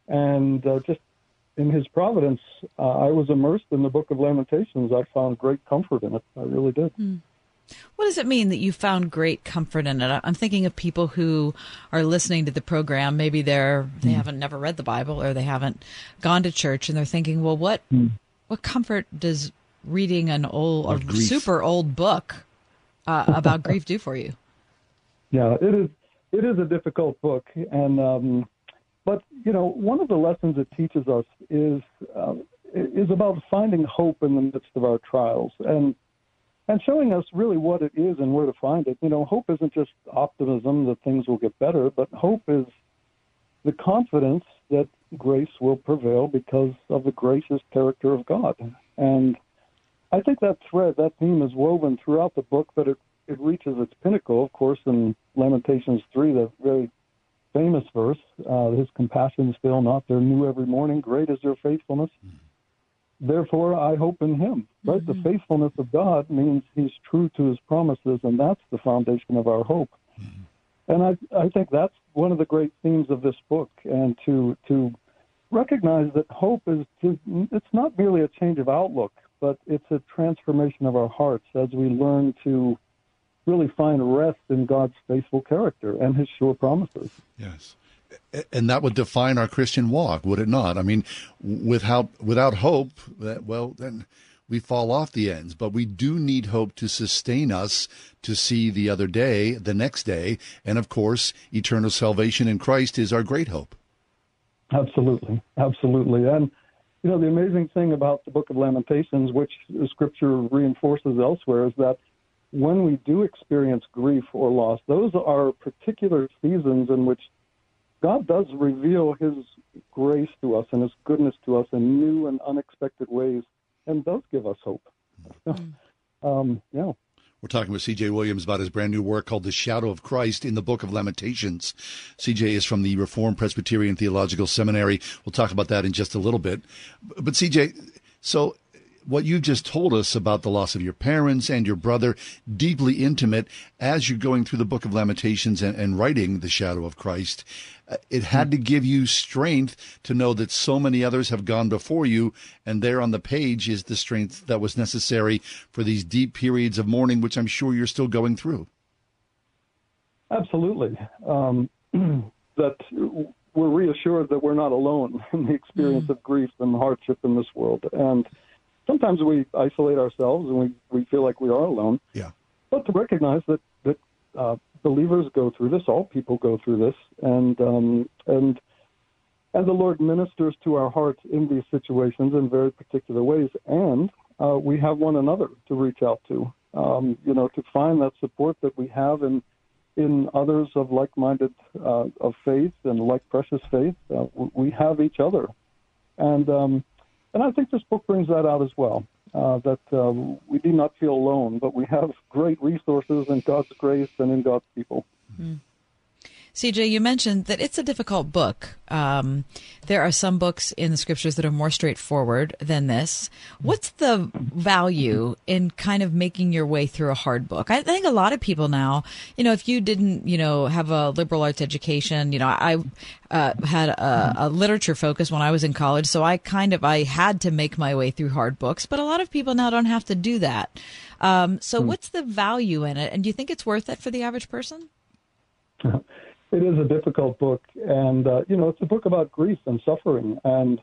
And uh, just in His providence, uh, I was immersed in the book of Lamentations. I found great comfort in it. I really did. Hmm. What does it mean that you found great comfort in it? I'm thinking of people who are listening to the program. Maybe they're they mm. haven't never read the Bible or they haven't gone to church, and they're thinking, "Well, what mm. what comfort does reading an old, a super old book uh, about grief do for you?" Yeah, it is. It is a difficult book, and um, but you know, one of the lessons it teaches us is uh, is about finding hope in the midst of our trials, and and showing us really what it is and where to find it. You know, hope isn't just optimism that things will get better, but hope is the confidence that grace will prevail because of the gracious character of God. And I think that thread, that theme is woven throughout the book, but it it reaches its pinnacle, of course, in Lamentations 3, the very famous verse, uh, His compassions fail not, they're new every morning, great is your faithfulness. Mm-hmm. Therefore, I hope in Him. Right? Mm-hmm. The faithfulness of God means He's true to His promises, and that's the foundation of our hope. Mm-hmm. And I, I think that's one of the great themes of this book, and to to recognize that hope is to, it's not merely a change of outlook, but it's a transformation of our hearts as we learn to really find rest in God's faithful character and his sure promises. Yes. And that would define our Christian walk, would it not? I mean, without without hope, that well, then we fall off the ends. But we do need hope to sustain us to see the other day, the next day, and of course, eternal salvation in Christ is our great hope. Absolutely, absolutely, and you know the amazing thing about the Book of Lamentations, which Scripture reinforces elsewhere, is that when we do experience grief or loss, those are particular seasons in which God does reveal His grace to us and His goodness to us in new and unexpected ways, and does give us hope. Mm. um, yeah. We're talking with C.J. Williams about his brand new work called The Shadow of Christ in the Book of Lamentations. C.J. is from the Reformed Presbyterian Theological Seminary. We'll talk about that in just a little bit. But, C.J., so what you just told us about the loss of your parents and your brother, deeply intimate as you're going through the book of Lamentations and, and writing the shadow of Christ. Uh, it had to give you strength to know that so many others have gone before you, and there on the page is the strength that was necessary for these deep periods of mourning, which I'm sure you're still going through. Absolutely. Um, that we're reassured that we're not alone in the experience mm. of grief and hardship in this world. And sometimes we isolate ourselves and we, we feel like we are alone. Yeah. But to recognize that that uh, believers go through this, all people go through this, and um, and and the Lord ministers to our hearts in these situations in very particular ways. And uh, we have one another to reach out to. Um, you know, to find that support that we have in in others of like-minded uh, of faith and like precious faith. Uh, we have each other, and um, and I think this book brings that out as well. Uh, that uh, we do not feel alone, but we have great resources in God's grace and in God's people. Mm. CJ, you mentioned that it's a difficult book. Um, there are some books in the scriptures that are more straightforward than this. What's the value in kind of making your way through a hard book? I think a lot of people now, you know, if you didn't, you know, have a liberal arts education, you know, I uh, had a, a literature focus when I was in college, so I kind of I had to make my way through hard books. But a lot of people now don't have to do that. Um, so, hmm. what's the value in it, and do you think it's worth it for the average person? it is a difficult book, and uh, you know, it's a book about grief and suffering, and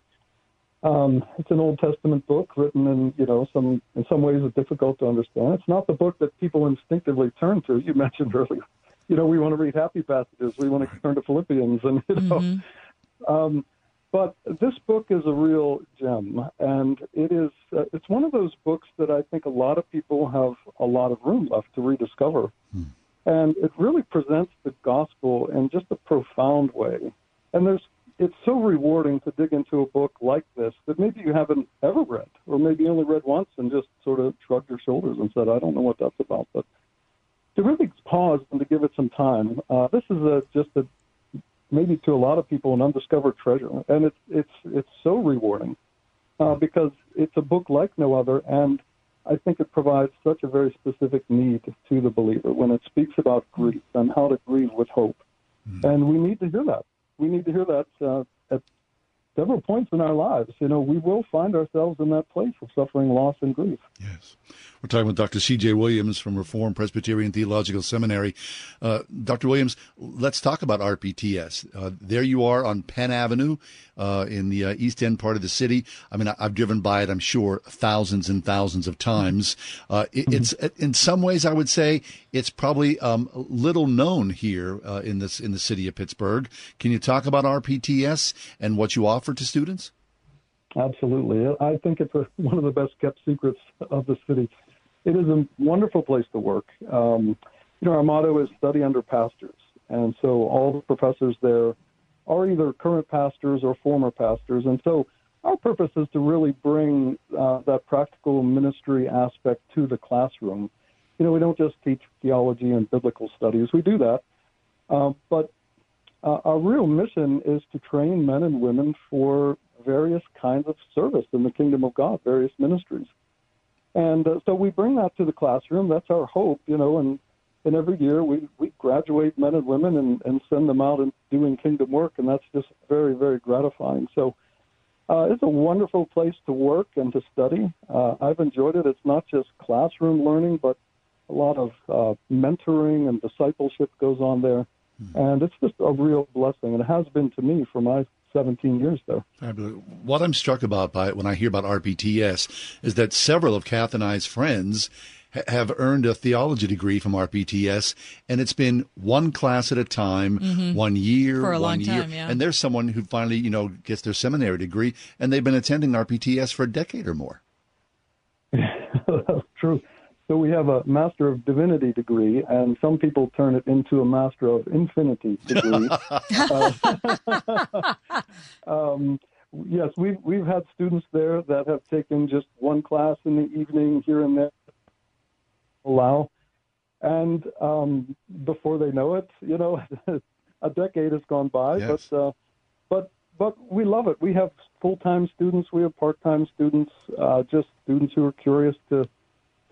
um, it's an Old Testament book written in you know some in some ways it's difficult to understand. It's not the book that people instinctively turn to. You mentioned earlier, you know, we want to read happy passages, we want to turn to Philippians, and you know. Mm-hmm. Um, but this book is a real gem, and it is uh, it's one of those books that I think a lot of people have a lot of room left to rediscover. Mm. And it really presents the gospel in just a profound way. And there's it's so rewarding to dig into a book like this that maybe you haven't ever read, or maybe only read once and just sort of shrugged your shoulders and said, I don't know what that's about. But to really pause and to give it some time, uh, this is a, just a maybe to a lot of people an undiscovered treasure, and it's it's it's so rewarding uh, because it's a book like no other, and I think it provides such a very specific need to the believer when it speaks about grief and how to grieve with hope. Mm-hmm. And we need to hear that. We need to hear that uh, at several points in our lives. You know, we will find ourselves in that place of suffering, loss, and grief. Yes. We're talking with Dr. C.J. Williams from Reformed Presbyterian Theological Seminary. Uh, Dr. Williams, let's talk about RPTS. Uh, there you are on Penn Avenue uh, in the uh, East End part of the city. I mean, I, have driven by it, I'm sure, thousands and thousands of times. Uh, it, mm-hmm. It's in some ways, I would say, it's probably um, little known here uh, in this in the city of Pittsburgh. Can you talk about RPTS and what you offer to students? Absolutely. I think it's a, one of the best kept secrets of the city. It is a wonderful place to work. Um, you know, our motto is study under pastors. And so all the professors there are either current pastors or former pastors. And so our purpose is to really bring uh, that practical ministry aspect to the classroom. You know, we don't just teach theology and biblical studies, we do that. Uh, but uh, our real mission is to train men and women for various kinds of service in the kingdom of God, various ministries. And uh, so we bring that to the classroom. That's our hope, you know, and, and every year we, we graduate men and women and, and send them out and doing kingdom work, and that's just very, very gratifying. So uh, it's a wonderful place to work and to study. Uh, I've enjoyed it. It's not just classroom learning, but a lot of uh, mentoring and discipleship goes on there. Mm-hmm. And it's just a real blessing, and it has been to me for my 17 years there. What I'm struck about by when I hear about RPTS is that several of Kath and I's friends ha- have earned a theology degree from RPTS, and it's been one class at a time, mm-hmm. one year, For a one long year. Time, yeah. And there's someone who finally, you know, gets their seminary degree, and they've been attending RPTS for a decade or more. That's true. So we have a Master of Divinity degree, and some people turn it into a Master of Infinity degree. uh, um, yes, we've we've had students there that have taken just one class in the evening here and there. Allow, and um, before they know it, you know, a decade has gone by. Yes. But uh, but but we love it. We have full time students, we have part time students, uh, just students who are curious to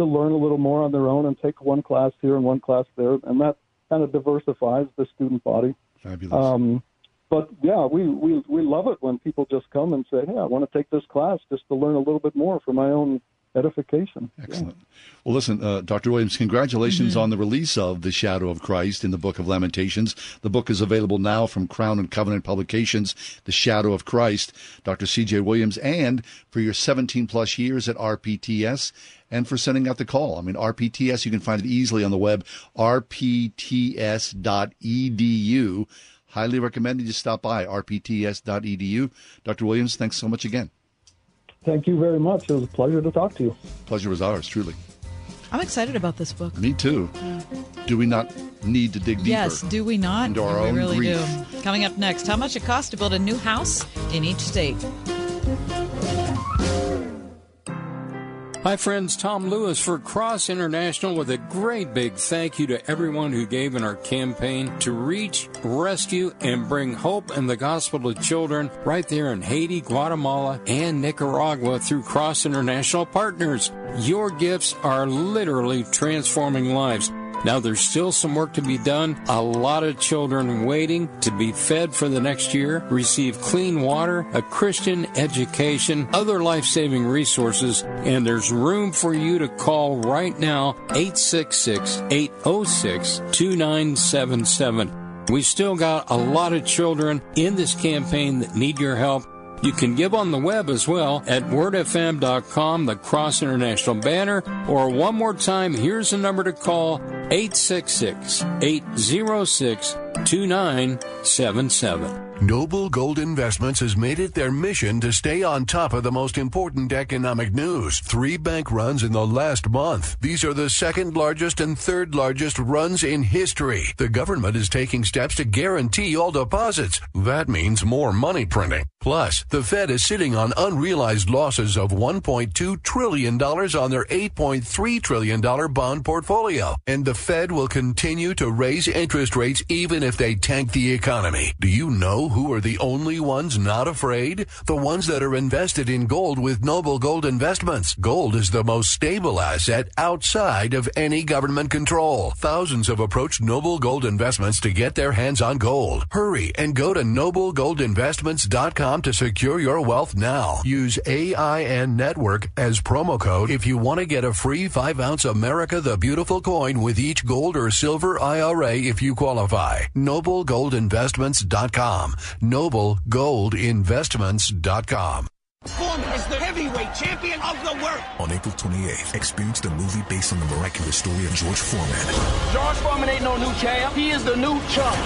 to learn a little more on their own and take one class here and one class there, and that kind of diversifies the student body. Fabulous. Um, but yeah, we, we we love it when people just come and say, "Hey, I want to take this class just to learn a little bit more for my own edification. Excellent. Yeah. Well, listen, uh, Dr. Williams, congratulations mm-hmm. on the release of The Shadow of Christ in the Book of Lamentations. The book is available now from Crown and Covenant Publications, The Shadow of Christ. Dr. C.J. Williams, and for your 17 plus years at RPTS and for sending out the call. I mean, RPTS, you can find it easily on the web, rpts.edu. Highly recommend you stop by, rpts.edu. Dr. Williams, thanks so much again. Thank you very much. It was a pleasure to talk to you. Pleasure was ours, truly. I'm excited about this book. Me too. Do we not need to dig deeper? Yes, do we not? Into our we own really grief. do. Coming up next, how much it costs to build a new house in each state. Hi, friends. Tom Lewis for Cross International with a great big thank you to everyone who gave in our campaign to reach, rescue, and bring hope and the gospel to children right there in Haiti, Guatemala, and Nicaragua through Cross International Partners. Your gifts are literally transforming lives. Now there's still some work to be done. A lot of children waiting to be fed for the next year, receive clean water, a Christian education, other life-saving resources, and there's room for you to call right now 866-806-2977. We still got a lot of children in this campaign that need your help. You can give on the web as well at wordfm.com, the Cross International banner, or one more time, here's the number to call 866 806 2977. Noble Gold Investments has made it their mission to stay on top of the most important economic news. Three bank runs in the last month. These are the second largest and third largest runs in history. The government is taking steps to guarantee all deposits. That means more money printing. Plus, the Fed is sitting on unrealized losses of $1.2 trillion on their $8.3 trillion bond portfolio. And the Fed will continue to raise interest rates even if they tank the economy. Do you know who are the only ones not afraid? The ones that are invested in gold with Noble Gold Investments. Gold is the most stable asset outside of any government control. Thousands have approached Noble Gold Investments to get their hands on gold. Hurry and go to noblegoldinvestments.com to secure your wealth now. Use AIN Network as promo code if you want to get a free 5 ounce America the Beautiful coin with each gold or silver IRA if you qualify. NobleGoldInvestments.com. NobleGoldInvestments.com. Foreman is the heavyweight champion of the world. On April 28th, experience the movie based on the miraculous story of George Foreman. George Foreman ain't no new champ. He is the new chump.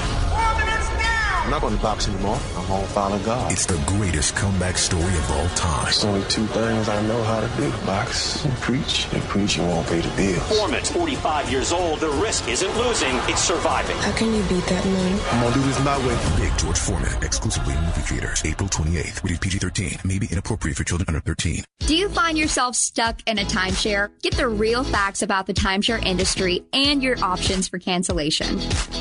Foreman is down. I'm not going to box anymore. I'm going to follow God. It's the greatest comeback story of all time. There's only two things I know how to do box and preach. And preaching won't pay the bills. Foreman's 45 years old. The risk isn't losing, it's surviving. How can you beat that man? I'm going to do this my way. Big George Foreman, exclusively in movie theaters, April 28th. Rated PG 13. May be inappropriate for children under 13. Do you find yourself stuck in a timeshare? Get the real facts about the timeshare industry and your options for cancellation.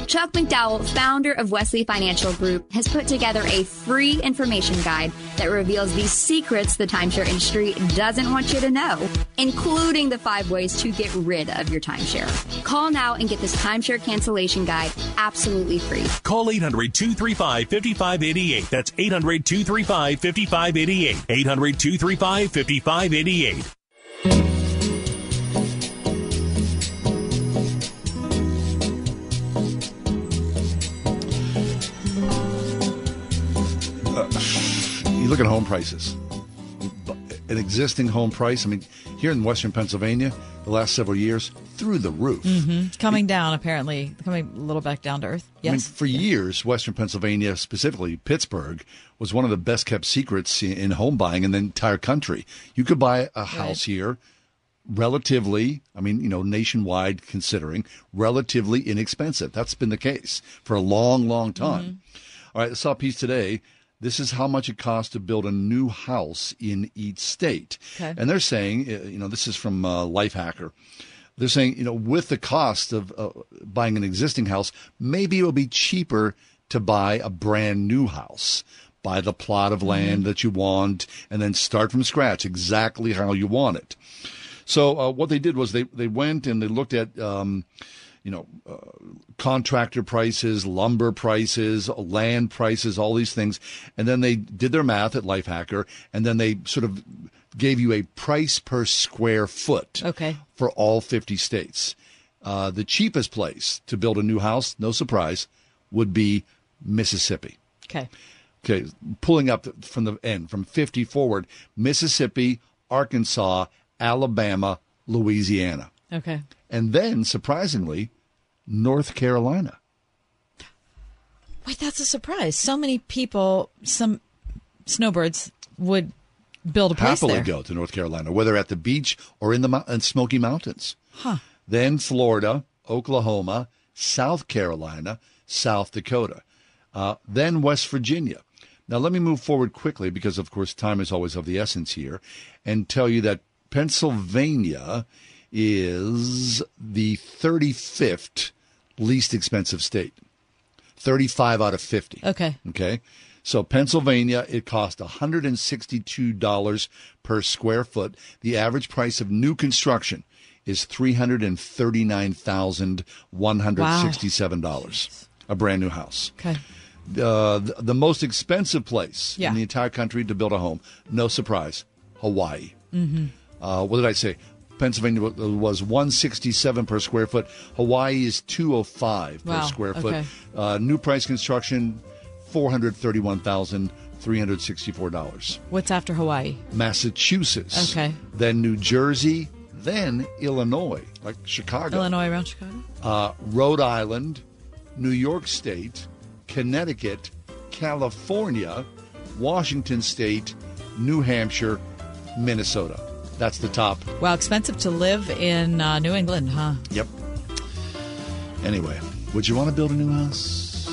Chuck McDowell, founder of Wesley Financial Group, has put together a free information guide that reveals the secrets the timeshare industry doesn't want you to know, including the five ways to get rid of your timeshare. Call now and get this timeshare cancellation guide absolutely free. Call 800 235 5588. That's 800 235 5588. 800 235 5588. You look at home prices. An existing home price, I mean, here in Western Pennsylvania, the last several years, through the roof. hmm Coming down, apparently, coming a little back down to earth. I mean, Yes. for years, Western Pennsylvania, specifically Pittsburgh, was one of the best kept secrets in- in home buying in the entire country. You could buy a house here relatively, I mean, you know, nationwide considering, relatively inexpensive. That's been the case for a long, long time. All right, I saw a piece today. This is how much it costs to build a new house in each state. Okay. And they're saying, uh, you know, this is from uh, Lifehacker. They're saying, you know, with the cost of uh, buying an existing house, maybe it will be cheaper to buy a brand new house. Buy the plot of land that you want and then start from scratch exactly how you want it. So uh, what they did was they, they went and they looked at, um, you know, uh, contractor prices, lumber prices, land prices, all these things. And then they did their math at Lifehacker and then they sort of gave you a price per square foot Okay. for all 50 states. Uh, the cheapest place to build a new house, no surprise, would be Mississippi. Okay. Okay, pulling up from the end, from 50 forward, Mississippi, Arkansas, Alabama, Louisiana. Okay. And then, surprisingly, North Carolina. Wait, that's a surprise. So many people, some snowbirds would build a place happily there. go to North Carolina, whether at the beach or in the in Smoky Mountains. Huh. Then Florida, Oklahoma, South Carolina, South Dakota, uh, then West Virginia. Now, let me move forward quickly because, of course, time is always of the essence here, and tell you that Pennsylvania is the 35th least expensive state. 35 out of 50. Okay. Okay. So Pennsylvania, it cost $162 per square foot. The average price of new construction is $339,167. A brand new house. Okay. Uh, the, the most expensive place Yeah. in the entire country to build a home, no surprise, Hawaii. Mm-hmm. Uh, what did I say? Pennsylvania was 167 per square foot. Hawaii is 205 per Wow, square foot. okay. Uh, new price construction, $431,364. What's after Hawaii? Massachusetts. Okay. Then New Jersey. Then Illinois, like Chicago. Illinois around Chicago? Uh, Rhode Island, New York State, Connecticut, California, Washington State, New Hampshire, Minnesota. That's the top. Wow, expensive to live in uh, New England, huh? Yep. Anyway, would you want to build a new house?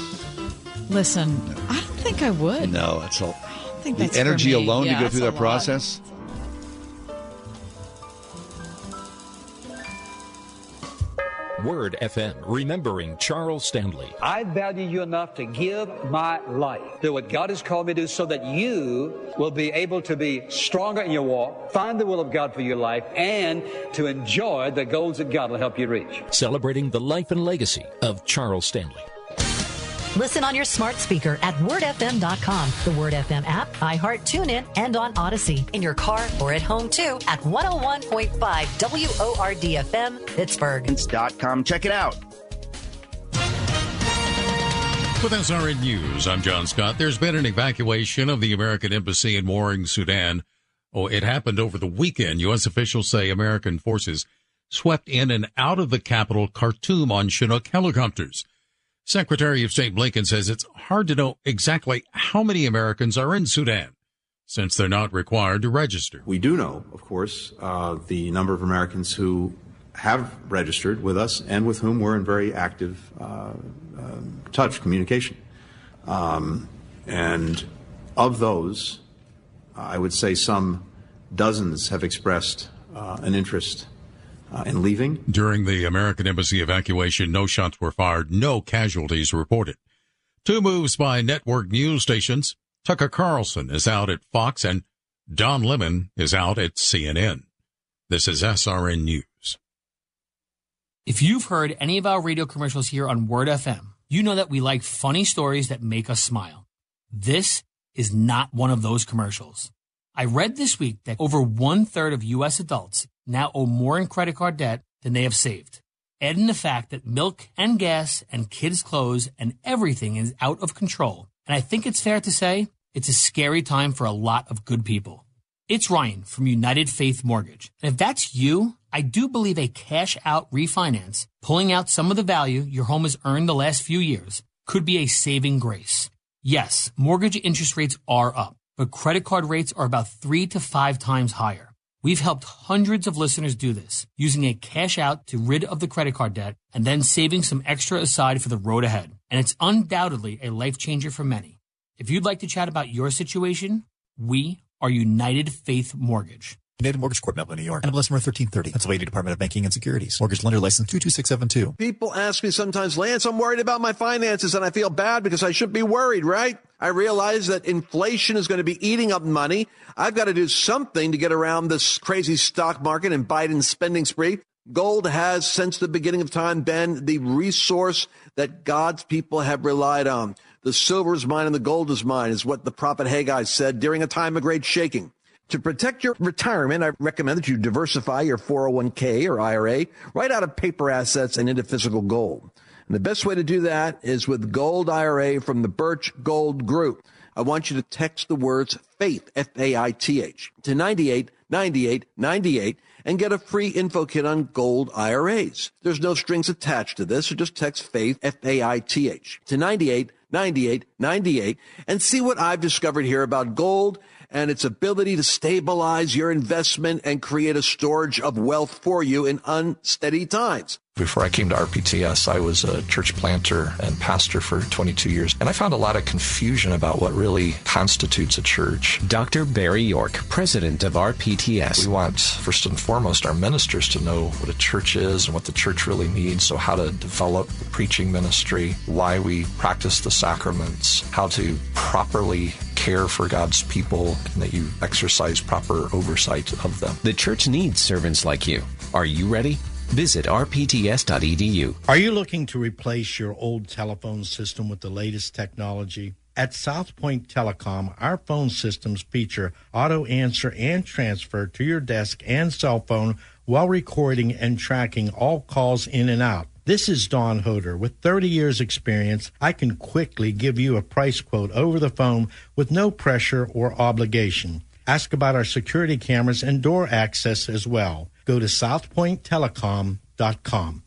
Listen, I don't think I would. No, it's all. I think the that's energy alone Yeah, to go through that lot. process. Word FM, remembering Charles Stanley. I value you enough to give my life, to what God has called me to so that you will be able to be stronger in your walk, find the will of God for your life, and to enjoy the goals that God will help you reach. Celebrating the life and legacy of Charles Stanley. Listen on your smart speaker at wordfm.com, the Word FM app, iHeart, TuneIn, and on Audacy. In your car or at home too at 101.5 WORDFM, Pittsburgh. .com. Check it out. With SRN News, I'm John Scott. There's been an evacuation of the American embassy in Warring, Sudan. Oh, it happened over the weekend. U.S. officials say American forces swept in and out of the capital, Khartoum, on Chinook helicopters. Secretary of State Blinken says it's hard to know exactly how many Americans are in Sudan since they're not required to register. We do know, of course, uh, the number of Americans who have registered with us and with whom we're in very active uh, uh, touch, communication. Um, and of those, I would say some dozens have expressed uh, an interest uh, in leaving. During the American embassy evacuation, no shots were fired, no casualties reported. Two moves by network news stations. Tucker Carlson is out at Fox and Don Lemon is out at CNN. This is SRN News. If you've heard any of our radio commercials here on Word FM, you know that we like funny stories that make us smile. This is not one of those commercials. I read this week that over one third of U.S. adults now owe more in credit card debt than they have saved. Add in the fact that milk and gas and kids' clothes and everything is out of control. And I think it's fair to say it's a scary time for a lot of good people. It's Ryan from United Faith Mortgage. And if that's you, I do believe a cash out refinance, pulling out some of the value your home has earned the last few years, could be a saving grace. Yes, mortgage interest rates are up, but credit card rates are about three to five times higher. We've helped hundreds of listeners do this using a cash out to rid of the credit card debt and then saving some extra aside for the road ahead. And it's undoubtedly a life changer for many. If you'd like to chat about your situation, we are United Faith Mortgage. United Mortgage Corp, Melville, New York. NMLS number 1330. Pennsylvania Department of Banking and Securities. Mortgage lender license 22672. People ask me sometimes, Lance, I'm worried about my finances and I feel bad because I should be worried, right? I realize that inflation is going to be eating up money. I've got to do something to get around this crazy stock market and Biden's spending spree. Gold has, since the beginning of time, been the resource that God's people have relied on. The silver is mine and the gold is mine, is what the prophet Haggai said during a time of great shaking. To protect your retirement, I recommend that you diversify your 401k or IRA right out of paper assets and into physical gold. And the best way to do that is with Gold IRA from the Birch Gold Group. I want you to text the words FAITH, F-A-I-T-H, to 98 98 98 and get a free info kit on gold IRAs. There's no strings attached to this, so just text FAITH, F-A-I-T-H, to 98 98 98 and see what I've discovered here about gold and its ability to stabilize your investment and create a storage of wealth for you in unsteady times. Before I came to RPTS, I was a church planter and pastor for 22 years, and I found a lot of confusion about what really constitutes a church. Dr. Barry York, president of RPTS. We want, first and foremost, our ministers to know what a church is and what the church really needs, so how to develop the preaching ministry, why we practice the sacraments, how to properly care for God's people, and that you exercise proper oversight of them. The church needs servants like you. Are you ready? Visit rpts.edu. Are you looking to replace your old telephone system with the latest technology? At South Point Telecom, our phone systems feature auto answer and transfer to your desk and cell phone while recording and tracking all calls in and out. This is Don Hoder. With 30 years experience, I can quickly give you a price quote over the phone with no pressure or obligation. Ask about our security cameras and door access as well. Go to southpointtelecom.com.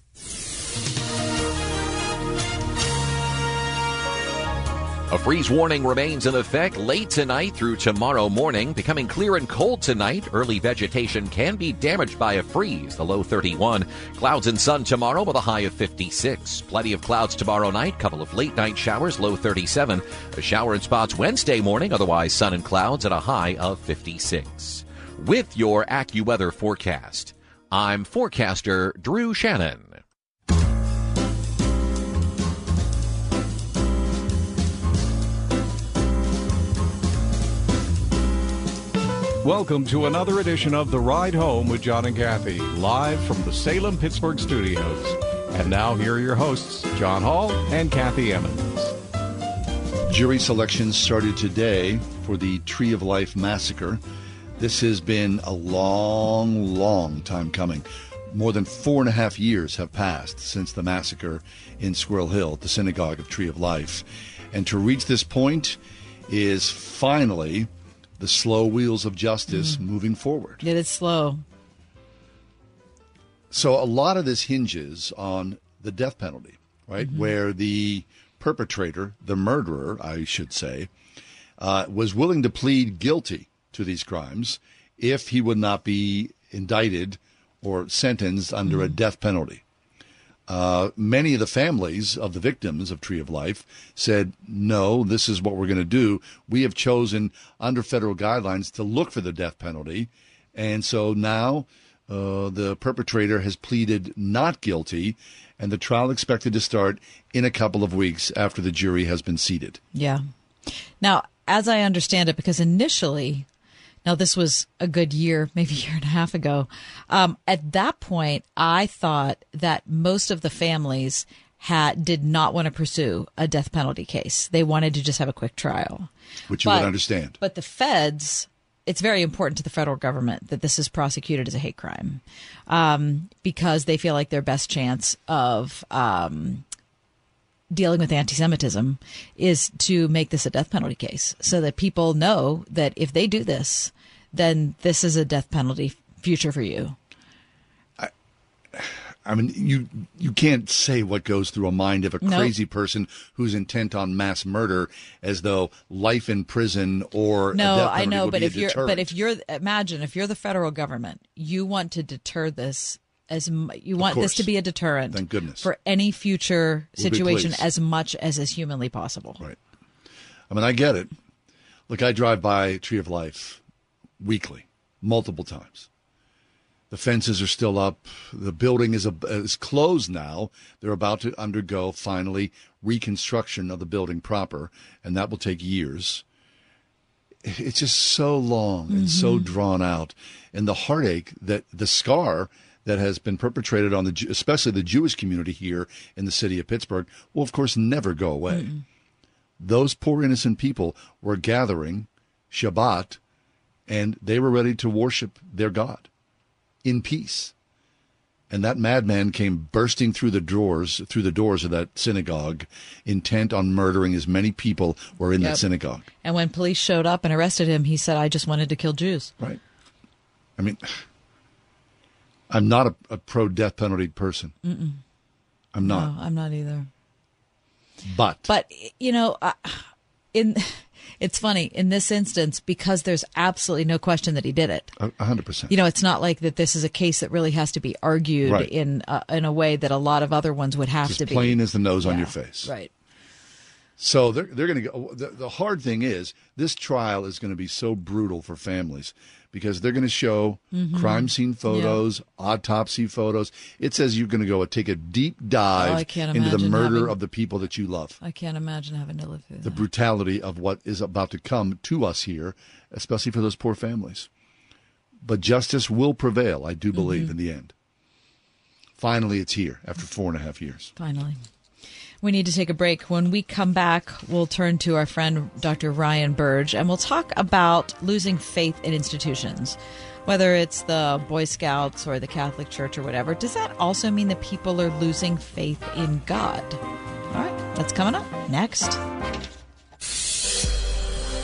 A freeze warning remains in effect late tonight through tomorrow morning. Becoming clear and cold tonight. Early vegetation can be damaged by a freeze, the low 31. Clouds and sun tomorrow with a high of 56. Plenty of clouds tomorrow night. Couple of late night showers, low 37. A shower in spots Wednesday morning, otherwise sun and clouds at a high of 56. With your AccuWeather forecast, I'm forecaster Drew Shannon. Welcome to another edition of The Ride Home with John and Kathy, live from the Salem Pittsburgh studios. And now, here are your hosts, John Hall and Kathy Emmons. Jury selection started today for the Tree of Life massacre. This has been a long, long time coming. More than four and a half years have passed since the massacre in Squirrel Hill, the synagogue of Tree of Life. And to reach this point is finally the slow wheels of justice moving forward. It is slow. So a lot of this hinges on the death penalty, right? Where the perpetrator, the murderer, I should say, uh, was willing to plead guilty to these crimes if he would not be indicted or sentenced under a death penalty. Uh, many of the families of the victims of Tree of Life said, no, this is what we're going to do. We have chosen under federal guidelines to look for the death penalty. And so now uh, the perpetrator has pleaded not guilty, and the trial expected to start in a couple of weeks after the jury has been seated. Yeah. Now, as I understand it, because initially, now this was a good year, maybe a year and a half ago. Um, at that point, I thought that most of the families had did not want to pursue a death penalty case. They wanted to just have a quick trial, which you But- would understand. But the feds, it's very important to the federal government that this is prosecuted as a hate crime um, because they feel like their best chance of um, dealing with anti-Semitism is to make this a death penalty case, so that people know that if they do this, then this is a death penalty future for you. I mean, you you can't say what goes through a mind of a No. crazy person who's intent on mass murder, as though life in prison or No, I know, but if you're deterrent. but if you're imagine if you're the federal government, you want to deter this as you want this to be a deterrent. Thank goodness. for any future We'll situation as much as is humanly possible. Right. I mean, I get it. Look, I drive by Tree of Life weekly, multiple times. The fences are still up. The building is, a, is closed now. They're about to undergo finally reconstruction of the building proper, and that will take years. It's just so long and so Mm-hmm. drawn out, and the heartache that the scar that has been perpetrated on the, especially the Jewish community here in the city of Pittsburgh, will of course never go away those poor innocent people were gathering Shabbat and they were ready to worship their God in peace. And that madman came bursting through the doors through the doors of that synagogue, intent on murdering as many people were in Yep. that synagogue. And when police showed up and arrested him, he said, "I just wanted to kill Jews." Right. I mean, I'm not a, a pro death penalty person. Mm-mm. I'm not. No, I'm not either. But But you know, uh, in It's funny in this instance because there's absolutely no question that he did it. Hundred percent. You know, it's not like that. This is a case that really has to be argued Right. in uh, in a way that a lot of other ones would have Just to be. plain as the nose on your face. Right. So they're they're going to go. The, the hard thing is this trial is going to be so brutal for families because they're going to show Mhm. crime scene photos, autopsy photos. It says you're going to go take a deep dive Oh, into the murder having- of the people that you love. I can't imagine having to live through the that. brutality of what is about to come to us here, especially for those poor families. But justice will prevail, I do believe, Mhm. in the end. Finally, it's here after four and a half years. Finally. We need to take a break. When we come back, we'll turn to our friend Dr. Ryan Burge and we'll talk about losing faith in institutions. Whether it's the Boy Scouts or the Catholic Church or whatever, does that also mean that people are losing faith in God? All right, that's coming up next.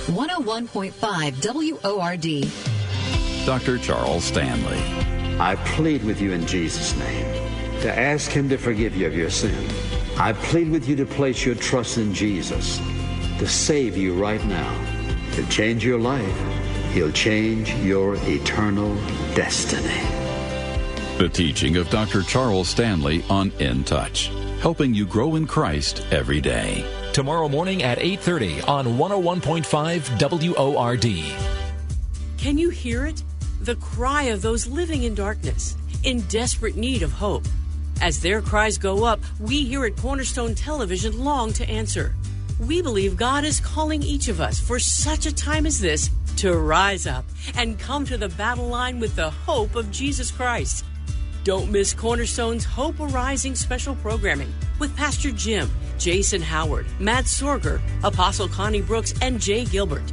101.5 WORD. Dr. Charles Stanley. I plead with you in Jesus' name to ask Him to forgive you of your sin. I plead with you to place your trust in Jesus to save you right now, to change your life. He'll change your eternal destiny. The teaching of Dr. Charles Stanley on In Touch, helping you grow in Christ every day. Tomorrow morning at 8:30 on 101.5 WORD. Can you hear it? The cry of those living in darkness, in desperate need of hope. As their cries go up, we here at Cornerstone Television long to answer. We believe God is calling each of us for such a time as this to rise up and come to the battle line with the hope of Jesus Christ. Don't miss Cornerstone's Hope Arising special programming with Pastor Jim, Jason Howard, Matt Sorger, Apostle Connie Brooks, and Jay Gilbert.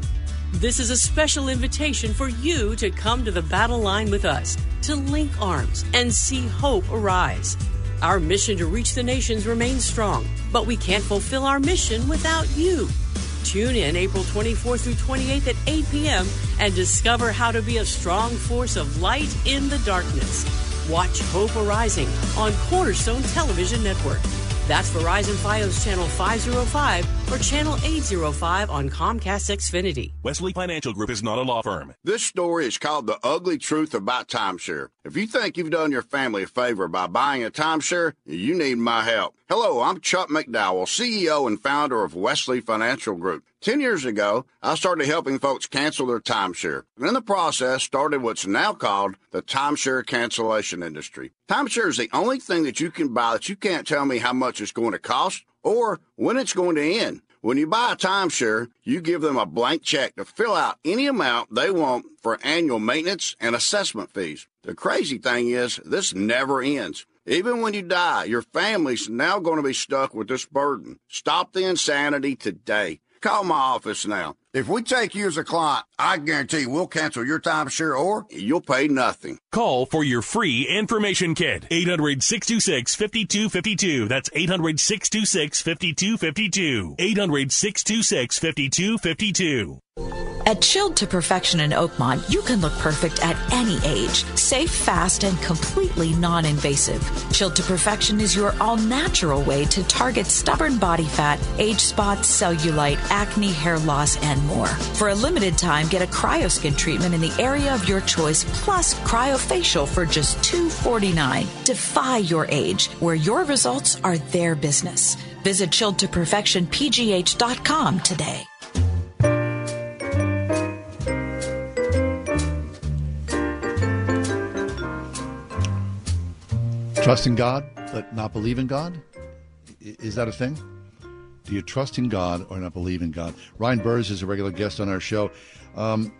This is a special invitation for you to come to the battle line with us, to link arms and see hope arise. Our mission to reach the nations remains strong, but we can't fulfill our mission without you. Tune in April 24th through 28th at 8 p.m. and discover how to be a strong force of light in the darkness. Watch Hope Arising on Cornerstone Television Network. That's Verizon Fios Channel 505 or Channel 805 on Comcast Xfinity. Wesley Financial Group is not a law firm. This story is called The Ugly Truth About Timeshare. If you think you've done your family a favor by buying a timeshare, you need my help. Hello, I'm Chuck McDowell, CEO and founder of Wesley Financial Group. Ten years ago, I started helping folks cancel their timeshare. And in the process, started what's now called the timeshare cancellation industry. Timeshare is the only thing that you can buy that you can't tell me how much it's going to cost or when it's going to end. When you buy a timeshare, you give them a blank check to fill out any amount they want for annual maintenance and assessment fees. The crazy thing is, this never ends. Even when you die, your family's now going to be stuck with this burden. Stop the insanity today. Call my office now. If we take you as a client, I guarantee we'll cancel your timeshare or you'll pay nothing. Call for your free information kit. 800 626 5252. That's 800 626 5252. 800 626 5252. At Chilled to Perfection in Oakmont, you can look perfect at any age. Safe, fast, and completely non invasive. Chilled to Perfection is your all natural way to target stubborn body fat, age spots, cellulite, acne, hair loss, and more. For a limited time, get a cryoskin treatment in the area of your choice plus cryofacial for just 249. Defy your age, where your results are their business. Visit chilledtoperfectionpgh.com today. Trust in God, but not believe in God? Is that a thing? Do you trust in God or not believe in God? Ryan Burge is a regular guest on our show. Um,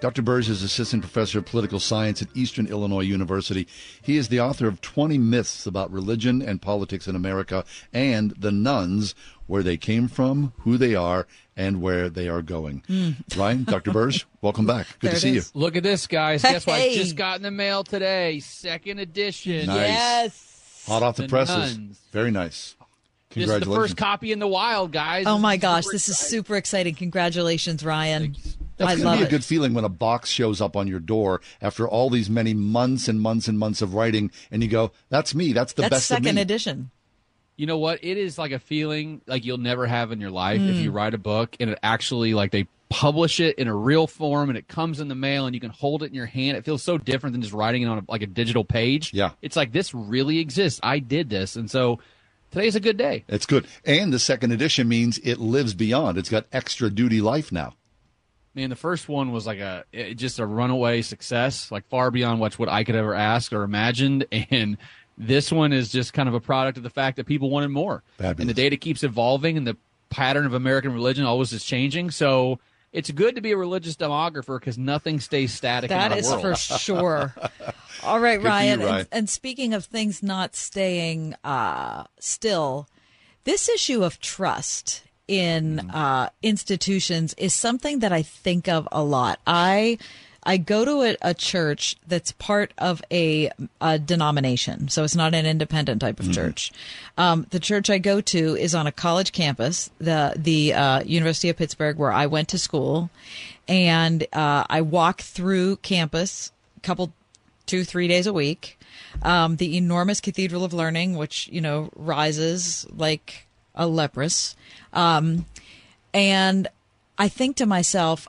Dr. Burge is assistant professor of political science at Eastern Illinois University. He is the author of 20 myths about religion and politics in America and the Nones, where they came from, who they are, and where they are going. Mm. Ryan, Dr. Burge, welcome back. Good to see you. Look at this, guys. Guess what? I just got in the mail today. Second edition. Nice. Yes. Hot off the, The presses. Nones. Very nice. This is the first copy in the wild, guys. Oh my gosh, this is super exciting. Congratulations, Ryan. I That's going love to be a it. good feeling when a box shows up on your door after all these many months and months and months of writing, and you go, "That's me. That's the That's best second of me." edition. You know what? It is like a feeling like you'll never have in your life if Mm. you write a book and it actually like they publish it in a real form and it comes in the mail and you can hold it in your hand. It feels so different than just writing it on a, like a digital page. Yeah. It's like this really exists. I did this. And so today's a good day. It's good. And the second edition means it lives beyond. It's got extra duty life now. Man, the first one was like a it, just a runaway success, like far beyond what what I could ever ask or imagined. And this one is just kind of a product of the fact that people wanted more. And the data keeps evolving, and the pattern of American religion always is changing. So it's good to be a religious demographer because nothing stays static. That in our is world. for sure. All right, Good for you, Ryan. Ryan. And, and speaking of things not staying uh, still, this issue of trust in Mm-hmm. uh, institutions is something that I think of a lot. I I go to a, a church that's part of a, a denomination, so it's not an independent type of church. Um, the church I go to is on a college campus, the the uh, University of Pittsburgh, where I went to school, and uh, I walk through campus a couple two three days a week. Um, the enormous Cathedral of Learning, which you know rises like a leprous, um, and I think to myself,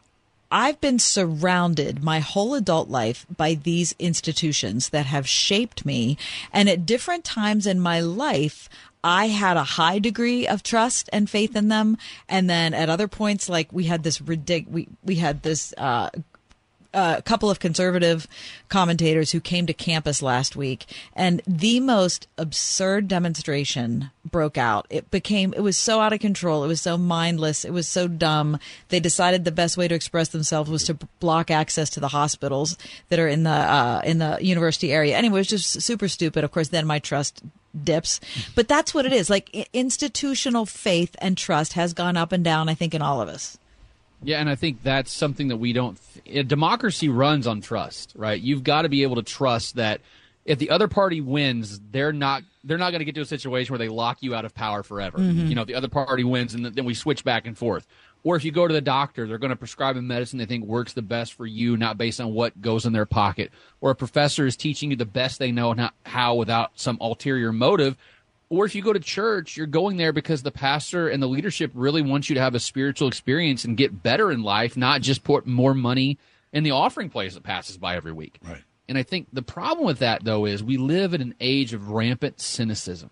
I've been surrounded my whole adult life by these institutions that have shaped me. And at different times in my life, I had a high degree of trust and faith in them. And then at other points, like we had this we, we had this, uh, a couple of conservative commentators who came to campus last week and the most absurd demonstration broke out. It became it was so out of control. It was so mindless. It was so dumb. They decided the best way to express themselves was to block access to the hospitals that are in the uh, in the university area. Anyway it was just super stupid. Of course then my trust dips. But that's what it is. Like institutional faith and trust has gone up and down i think in all of us Yeah, and I think that's something that we don't. Th- democracy runs on trust, right? You've got to be able to trust that if the other party wins, they're not they're not going to get to a situation where they lock you out of power forever. Mhm. You know, if the other party wins, and then we switch back and forth. Or if you go to the doctor, they're going to prescribe a medicine they think works the best for you, not based on what goes in their pocket. Or a professor is teaching you the best they know and how without some ulterior motive. Or if you go to church, you're going there because the pastor and the leadership really wants you to have a spiritual experience and get better in life, not just put more money in the offering place that passes by every week. Right. And I think the problem with that, though, is we live in an age of rampant cynicism,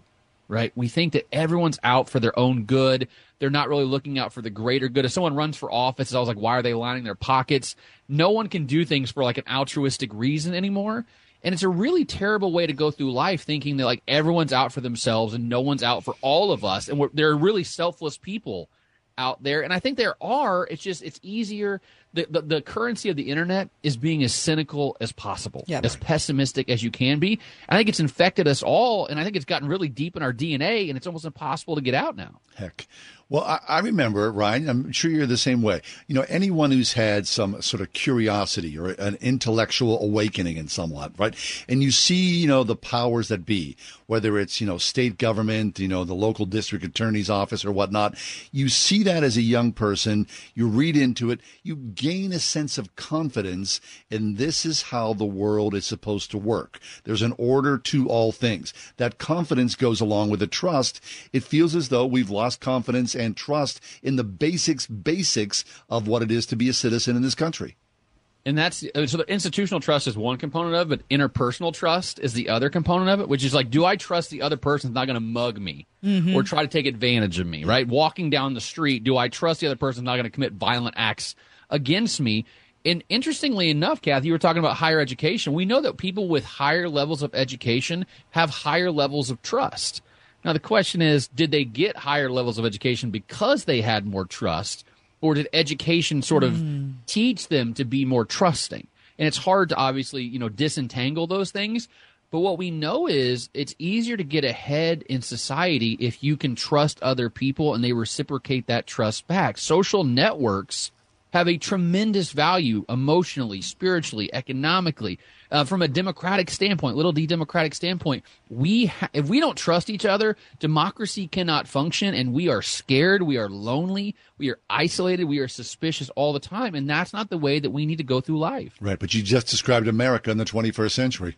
right? We think that everyone's out for their own good. They're not really looking out for the greater good. If someone runs for office, it's always like, why are they lining their pockets? No one can do things for like an altruistic reason anymore. And it's a really terrible way to go through life thinking that like everyone's out for themselves and no one's out for all of us. And we're, there are really selfless people out there. And I think there are. It's just, it's easier. The, the, the currency of the internet is being as cynical as possible, Yeah. as pessimistic as you can be. I think it's infected us all. And I think it's gotten really deep in our DNA and it's almost impossible to get out now. Heck. Well, I, I remember, Ryan, I'm sure you're the same way. You know, anyone who's had some sort of curiosity or an intellectual awakening in somewhat, right? And you see, you know, the powers that be, whether it's, you know, state government, you know, the local district attorney's office or whatnot, you see that as a young person, you read into it, you gain a sense of confidence, and this is how the world is supposed to work. There's an order to all things. That confidence goes along with the trust. It feels as though we've lost confidence and trust in the basics, basics of what it is to be a citizen in this country. And that's uh, so the institutional trust is one component of it, but interpersonal trust is the other component of it, which is like, do I trust the other person's not going to mug me Mhm. or try to take advantage of me, right? Walking down the street, do I trust the other person's not going to commit violent acts against me? And interestingly enough, Kathy, you were talking about higher education. We know that people with higher levels of education have higher levels of trust. Now, the question is, did they get higher levels of education because they had more trust? Or did education sort of hmm. teach them to be more trusting? And it's hard to obviously, you know, disentangle those things. But what we know is it's easier to get ahead in society if you can trust other people and they reciprocate that trust back. Social networks have a tremendous value emotionally, spiritually, economically, uh, from a democratic standpoint, little d democratic standpoint. We ha- if we don't trust each other, democracy cannot function, and we are scared, we are lonely, we are isolated, we are suspicious all the time, and that's not the way that we need to go through life. Right. But you just described America in the 21st century.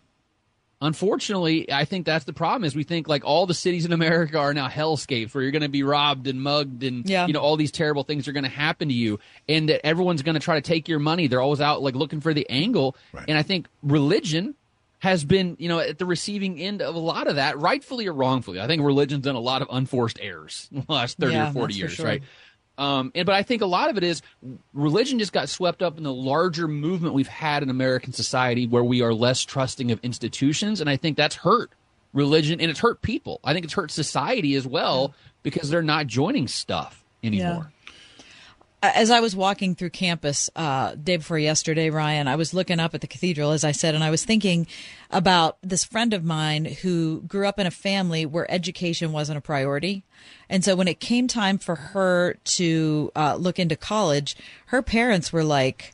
Unfortunately, I think that's the problem. Is we think like all the cities in America are now hellscapes where you're going to be robbed and mugged, and Yeah. you know all these terrible things are going to happen to you, and that everyone's going to try to take your money. They're always out like looking for the angle, and I think religion has been you know at the receiving end of a lot of that, rightfully or wrongfully. I think religion's done a lot of unforced errors in the last thirty Yeah, or forty years, sure. right? Um, and but I think a lot of it is religion just got swept up in the larger movement we've had in American society where we are less trusting of institutions, and I think that's hurt religion and it's hurt people. I think it's hurt society as well because they're not joining stuff anymore. As I was walking through campus uh, day before yesterday, Ryan, I was looking up at the cathedral, as I said, and I was thinking about this friend of mine who grew up in a family where education wasn't a priority. And so when it came time for her to uh, look into college, her parents were like,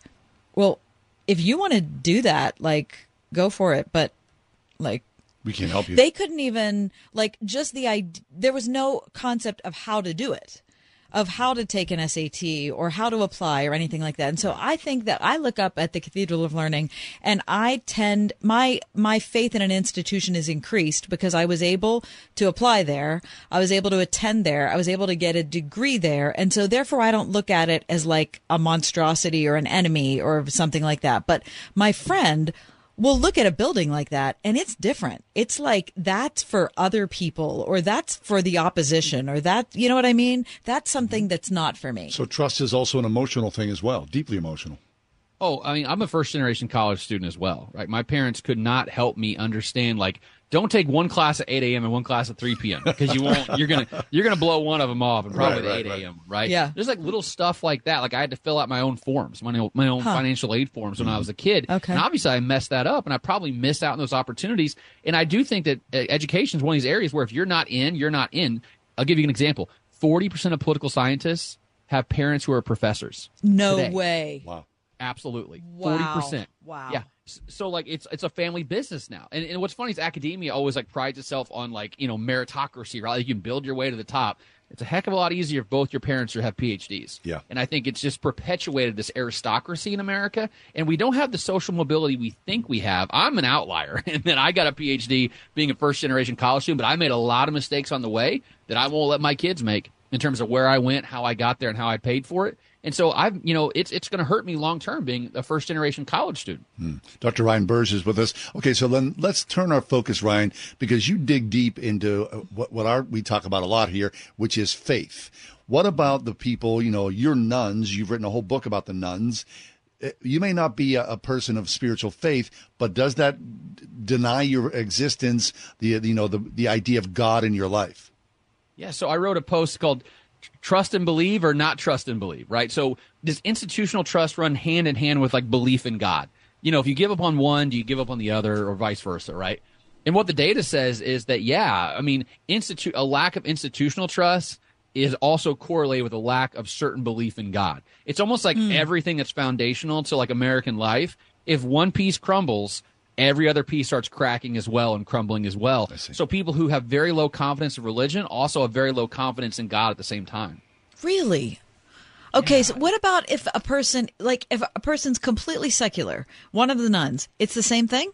well, if you want to do that, like, go for it. But, like, We can't help you. they couldn't even like just the idea. There was no concept of how to do it, of how to take an SAT or how to apply or anything like that. And so I think that I look up at the Cathedral of Learning, and I tend my my faith in an institution is increased because I was able to apply there, I was able to attend there, I was able to get a degree there, and so therefore I don't look at it as like a monstrosity or an enemy or something like that. But my friend will look at a building like that and it's different. It's like that's for other people or that's for the opposition or that, you know what I mean? That's something mm-hmm. that's not for me. So trust is also an emotional thing as well, deeply emotional. Oh, I mean, I'm a first generation college student as well, right? My parents could not help me understand like don't take one class at 8 a.m. and one class at 3 p.m. because you won't. You're gonna you're gonna blow one of them off and probably Right, at right, 8 a.m. right. Right? Yeah. There's like little stuff like that. Like I had to fill out my own forms, my own, my own Huh. financial aid forms when I was a kid. Okay. And obviously I messed that up, and I probably missed out on those opportunities. And I do think that uh, education is one of these areas where if you're not in, you're not in. I'll give you an example. Forty percent of political scientists have parents who are professors. No today. way. Wow. Absolutely. Wow. Forty percent. Wow. Yeah. So like it's it's a family business now. And, and what's funny is academia always like prides itself on like, you know, meritocracy, right? Like you can build your way to the top. It's a heck of a lot easier if both your parents are have PhDs. Yeah. And I think it's just perpetuated this aristocracy in America. And we don't have the social mobility we think we have. I'm an outlier. And then I got a PhD being a first generation college student, but I made a lot of mistakes on the way that I won't let my kids make in terms of where I went, how I got there, and how I paid for it. And so I've, you know, it's it's going to hurt me long term being a first generation college student. Dr. Ryan Burge is with us. Okay, so then let's turn our focus, Ryan, because you dig deep into uh, what, what our, we talk about a lot here, which is faith. What about the people, you know, you're Nones, you've written a whole book about the Nones. Uh, You may not be a, a person of spiritual faith, but does that d- deny your existence, the, you know, the, the idea of God in your life? Yeah, so I wrote a post called Trust and Believe or Not Trust and Believe, right? So does institutional trust run hand in hand with like belief in God? You know, if you give up on one, do you give up on the other or vice versa, right? And what the data says is that, yeah, I mean, institute a lack of institutional trust is also correlated with a lack of certain belief in God. It's almost like hmm. everything that's foundational to like American life. If one piece crumbles, every other piece starts cracking as well and crumbling as well. So people who have very low confidence in religion also have very low confidence in God at the same time. Really? Okay, so what about if a person, like, if a person's completely secular, one of the nones, it's the same thing?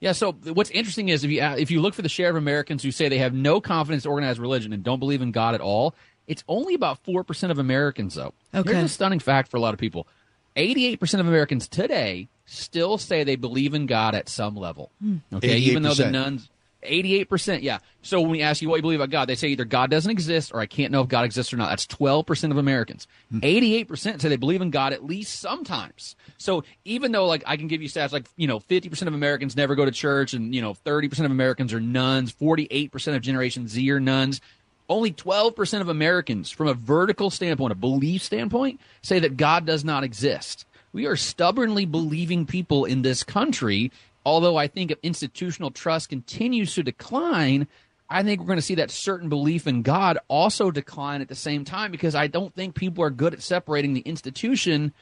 Yeah. So what's interesting is if you uh, if you look for the share of Americans who say they have no confidence in organized religion and don't believe in God at all, it's only about four percent of Americans though. Okay. Here's a stunning fact for a lot of people: eighty-eight percent of Americans today still say they believe in God at some level. Hmm. Okay, even though the nones. 88%, yeah. So when we ask you what you believe about God, they say either God doesn't exist or I can't know if God exists or not. That's 12% of Americans. 88% say they believe in God at least sometimes. So even though like I can give you stats like, you know, 50% of Americans never go to church and, you know, 30% of Americans are nones, 48% of Generation Z are nones, only 12% of Americans from a vertical standpoint, a belief standpoint, say that God does not exist. We are stubbornly believing people in this country. Although I think if institutional trust continues to decline, I think we're going to see that certain belief in God also decline at the same time because I don't think people are good at separating the institution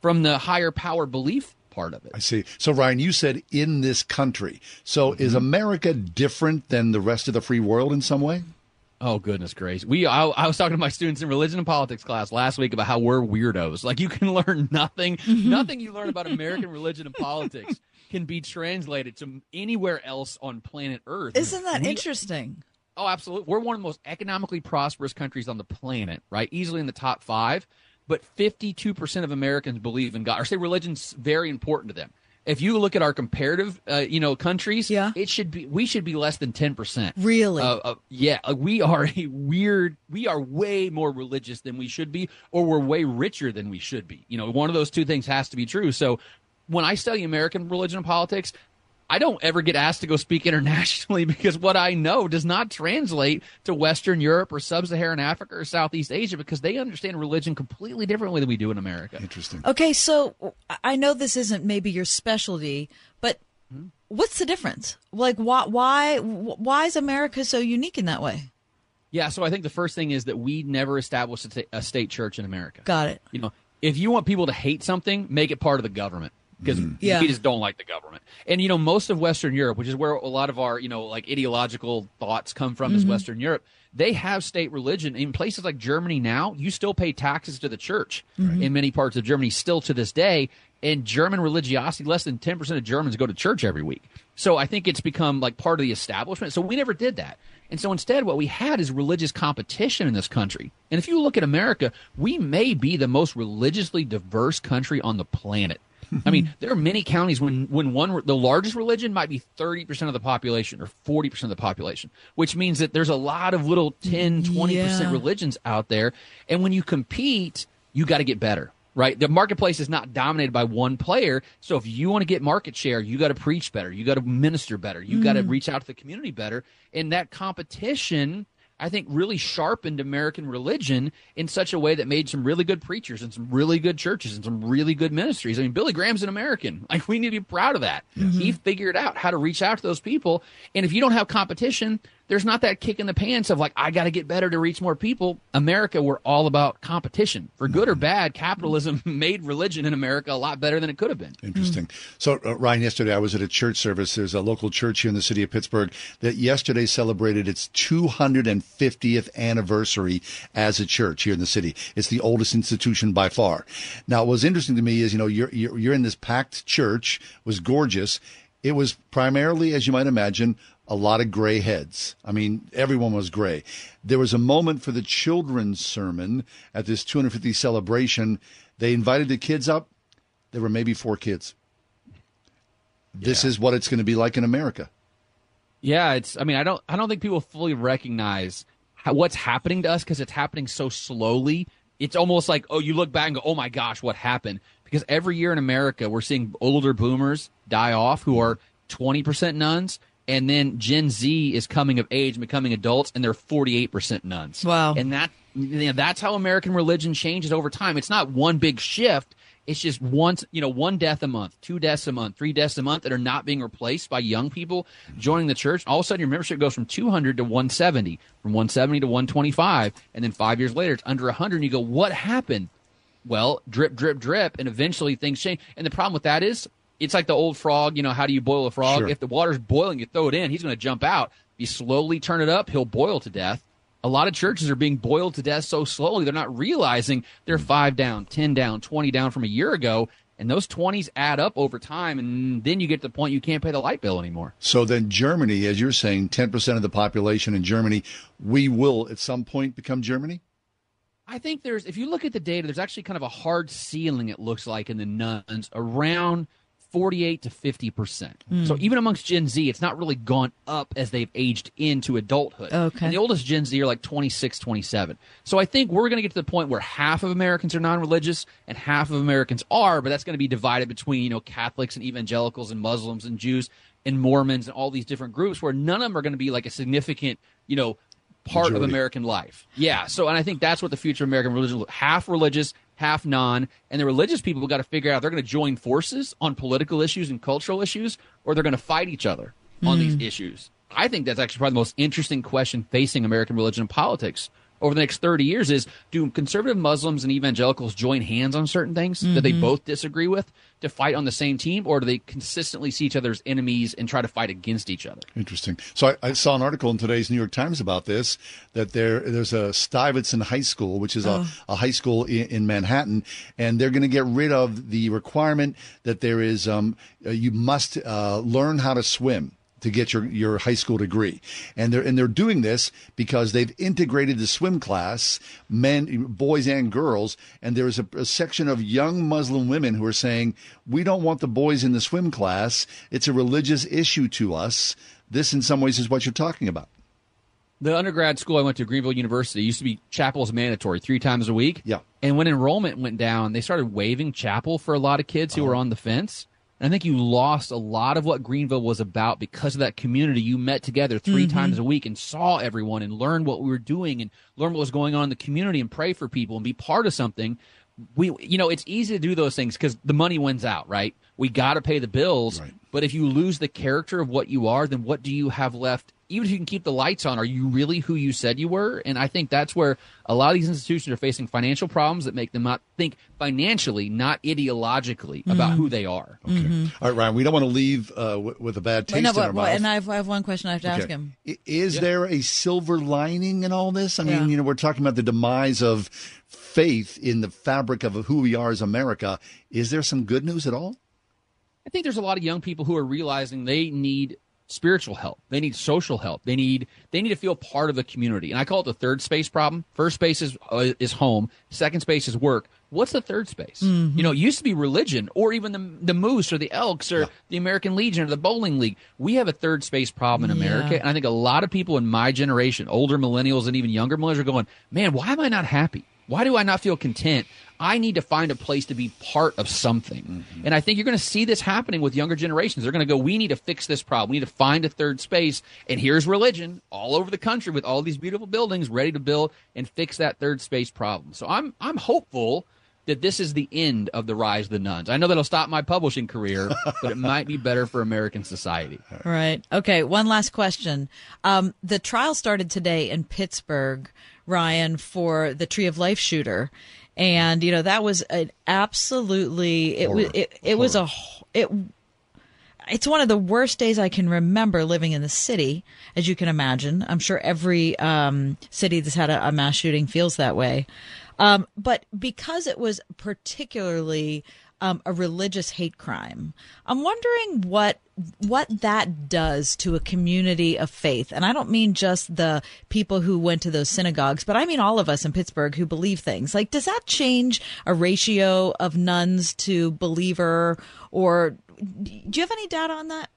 from the higher power belief part of it. I see. So, Ryan, you said in this country. So, is mm-hmm. America different than the rest of the free world in some way? Oh goodness gracious! We I, I was talking to my students in religion and politics class last week about how we're weirdos. Like you can learn nothing, mm-hmm. nothing you learn about American religion and politics can be translated to anywhere else on planet Earth. Isn't that We- interesting? Oh, absolutely. We're one of the most economically prosperous countries on the planet, right? Easily in the top five. But 52% of Americans believe in God or say religion's very important to them. If you look at our comparative, uh, you know, countries, yeah. it should be we should be less than 10%. Really? Uh, uh, yeah, we are a weird. We are way more religious than we should be, or we're way richer than we should be. You know, one of those two things has to be true. So, when I study American religion and politics, I don't ever get asked to go speak internationally because what I know does not translate to Western Europe or Sub-Saharan Africa or Southeast Asia because they understand religion completely differently than we do in America. Interesting. Okay, so I know this isn't maybe your specialty, but what's the difference? Like, why, why, why is America so unique in that way? Yeah, so I think the first thing is that we never established a, a state church in America. Got it. You know, if you want people to hate something, make it part of the government because Yeah. we just don't like the government. And you know, most of Western Europe, which is where a lot of our you know like ideological thoughts come from, is Mhm. Western Europe. They have state religion in places like Germany. Now, you still pay taxes to the church Mhm. in many parts of Germany, still to this day. And German religiosity, less than ten percent of Germans go to church every week. So I think it's become like part of the establishment. So we never did that. And so instead, what we had is religious competition in this country. And if you look at America, we may be the most religiously diverse country on the planet. I mean, there are many counties when when one the largest religion might be 30% of the population or 40% of the population, which means that there's a lot of little 10, 20% Yeah. religions out there. And when you compete, you got to get better. Right? The marketplace is not dominated by one player. So if you want to get market share, you got to preach better. You got to minister better. You got to Mm. reach out to the community better. And that competition I think really sharpened American religion in such a way that made some really good preachers and some really good churches and some really good ministries. I mean, Billy Graham's an American. Like we need to be proud of that. Mm-hmm. He figured out how to reach out to those people. And if you don't have competition, there's not that kick in the pants of like, I got to get better to reach more people. America, we're all about competition. For good or bad, capitalism made religion in America a lot better than it could have been. Interesting. So, uh, Ryan, yesterday I was at a church service. There's a local church here in the city of Pittsburgh that yesterday celebrated its 250th anniversary as a church here in the city. It's the oldest institution by far. Now, what was interesting to me is, you know, you're, you're, you're in this packed church, was gorgeous. It was primarily, as you might imagine, a lot of gray heads. I mean, everyone was gray. There was a moment for the children's sermon at this 250 celebration. They invited the kids up. There were maybe four kids. This is what it's going to be like in America. Yeah, it's. I mean, I don't. I don't think people fully recognize how, what's happening to us because it's happening so slowly. It's almost like, oh, you look back and go, oh my gosh, what happened? Because every year in America, we're seeing older boomers die off who are twenty percent nones, and then Gen Z is coming of age and becoming adults, and they're forty-eight percent nones. Wow. And that you know, that's how American religion changes over time. It's not one big shift. It's just once, you know, one death a month, two deaths a month, three deaths a month that are not being replaced by young people joining the church. All of a sudden, your membership goes from 200 to 170, from 170 to 125, and then five years later, it's under 100. And you go, what happened? Well, drip, drip, drip, and eventually things change. And the problem with that is, it's like the old frog. You know, how do you boil a frog? Sure. If the water's boiling, you throw it in, he's going to jump out. If you slowly turn it up, he'll boil to death. A lot of churches are being boiled to death so slowly, they're not realizing they're mm. five down, 10 down, 20 down from a year ago. And those 20s add up over time. And then you get to the point you can't pay the light bill anymore. So then, Germany, as you're saying, 10% of the population in Germany, we will at some point become Germany? I think there's, if you look at the data, there's actually kind of a hard ceiling, it looks like, in the nones around 48 to 50%. Hmm. So even amongst Gen Z, it's not really gone up as they've aged into adulthood. Okay. And the oldest Gen Z are like 26, 27. So I think we're going to get to the point where half of Americans are non religious and half of Americans are, but that's going to be divided between, you know, Catholics and evangelicals and Muslims and Jews and Mormons and all these different groups where none of them are going to be like a significant, you know, part of American life. Yeah. So, and I think that's what the future of American religion will half religious, half non. And the religious people got to figure out they're going to join forces on political issues and cultural issues, or they're going to fight each other on these hmm. issues. I think that's actually probably the most interesting question facing American religion and politics over the next 30 years is do conservative Muslims and evangelicals join hands on certain things that they Mhm. both disagree with to fight on the same team, or do they consistently see each other as enemies and try to fight against each other? Interesting. So I, I saw an article in today's New York Times about this that there there's a Stuyvesant High School, which is Oh. a, a high school in, in Manhattan, and they're going to get rid of the requirement that there is um, uh, you must uh, learn how to swim to get your, your high school degree. And they're and they're doing this because they've integrated the swim class, men boys and girls, and there's a, a section of young Muslim women who are saying, We don't want the boys in the swim class. It's a religious issue to us. This in some ways is what you're talking about. The undergrad school I went to, Greenville University, used to be chapel's mandatory three times a week. Yeah. And when enrollment went down, they started waiving chapel for a lot of kids who uh-huh. were on the fence. And I think you lost a lot of what Greenville was about because of that community. You met together 3 Mhm. times a week and saw everyone and learned what we were doing and learned what was going on in the community and pray for people and be part of something. We, you know, it's easy to do those things because the money wins out, right? We got to pay the bills. But if you lose the character of what you are, then what do you have left? Even if you can keep the lights on, are you really who you said you were? And I think that's where a lot of these institutions are facing financial problems that make them not think financially, not ideologically about Mhm. who they are. Mhm. All right, Ryan, we don't want to leave uh, with, with a bad taste no, in our but, mouth. and I have, I have one question I have to ask him. I- Is there a silver lining in all this? I mean, Yeah. you know, we're talking about the demise of faith in the fabric of who we are as America. Is there some good news at all? I think there's a lot of young people who are realizing they need spiritual help. They need social help. They need they need to feel part of the community. And I call it the third space problem. First space is uh, is home. Second space is work. What's the third space? Mhm. You know, it used to be religion or even the the Moose or the Elks or the American Legion or the Bowling League. We have a third space problem in America, Yeah. and I think a lot of people in my generation, older millennials and even younger millennials, are going, "Man, why am I not happy? Why do I not feel content? I need to find a place to be part of something. And I think you're going to see this happening with younger generations. They're going to go, we need to fix this problem. We need to find a third space. And here's religion all over the country with all these beautiful buildings ready to build and fix that third space problem. So I'm I'm hopeful that this is the end of the rise of the nones. I know that'll stop my publishing career, but it might be better for American society. Right. Okay. One last question. Um, the trial started today in Pittsburgh, Ryan, for the Tree of Life shooter, and you know that was an absolutely it was it, it was a it. It's one of the worst days I can remember living in the city, as you can imagine. I'm sure every um, city that's had a, a mass shooting feels that way. Um, but because it was particularly um, a religious hate crime, I'm wondering what what that does to a community of faith. And I don't mean just the people who went to those synagogues, but I mean all of us in Pittsburgh who believe things. Like, does that change a ratio of nones to believer, or do you have any data on that?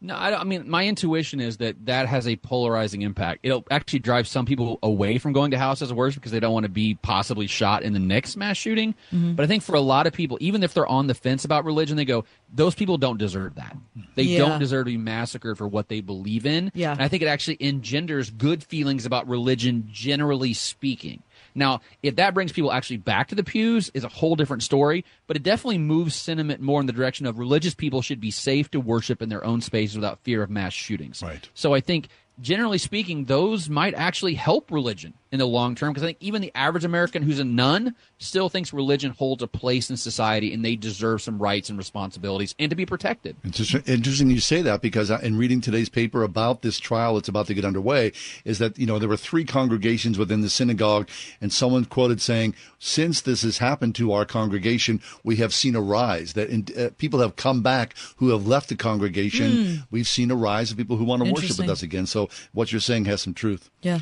No, I, don't, I mean, my intuition is that that has a polarizing impact. It'll actually drive some people away from going to houses of worship because they don't want to be possibly shot in the next mass shooting. Mhm. But I think for a lot of people, even if they're on the fence about religion, they go, those people don't deserve that. They Yeah. don't deserve to be massacred for what they believe in. Yeah. And I think it actually engenders good feelings about religion, generally speaking. Now, if that brings people actually back to the pews, is a whole different story. But it definitely moves sentiment more in the direction of religious people should be safe to worship in their own spaces without fear of mass shootings. Right. So I think, generally speaking, those might actually help religion in the long term because I think even the average American who's a none still thinks religion holds a place in society and they deserve some rights and responsibilities and to be protected. It's interesting you say that because in reading today's paper about this trial that's about to get underway, is that you know there were three congregations within the synagogue, and someone quoted saying, "Since this has happened to our congregation, we have seen a rise that in, uh, people have come back who have left the congregation. Hmm. We've seen a rise of people who want to worship with us again." So what you're saying has some truth. Yeah.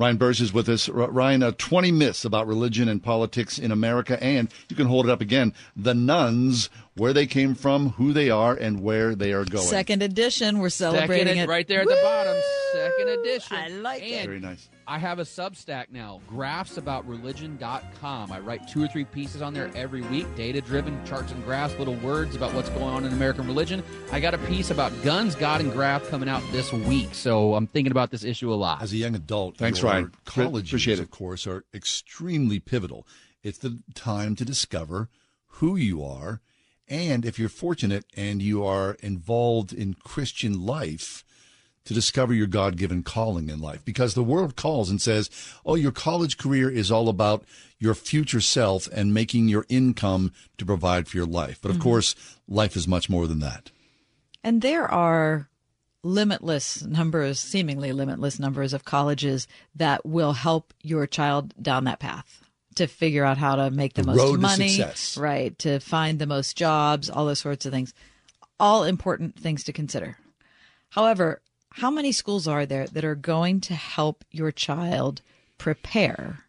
Ryan Burge is with us. Ryan, uh, 20 myths about religion and politics in America, and you can hold it up again. The Nones, where they came from, who they are, and where they are going. Second edition. We're celebrating Second, it right there at the bottom. Second edition. I like and it. Very nice. I have a Substack now, graphsaboutreligion.com. I write two or three pieces on there every week, data driven charts and graphs, little words about what's going on in American religion. I got a piece about guns, God, and graph coming out this week. So I'm thinking about this issue a lot. As a young adult, Thanks, your Ryan. Colleges, Appreciate it. of course, are extremely pivotal. It's the time to discover who you are, and if you're fortunate and you are involved in Christian life, to discover your God given calling in life because the world calls and says, oh, your college career is all about your future self and making your income to provide for your life. But of Mhm. course, life is much more than that. And there are limitless numbers, seemingly limitless numbers of colleges that will help your child down that path to figure out how to make the, The most to money, success. right? To find the most jobs, all those sorts of things. All important things to consider. However, how many schools are there that are going to help your child prepare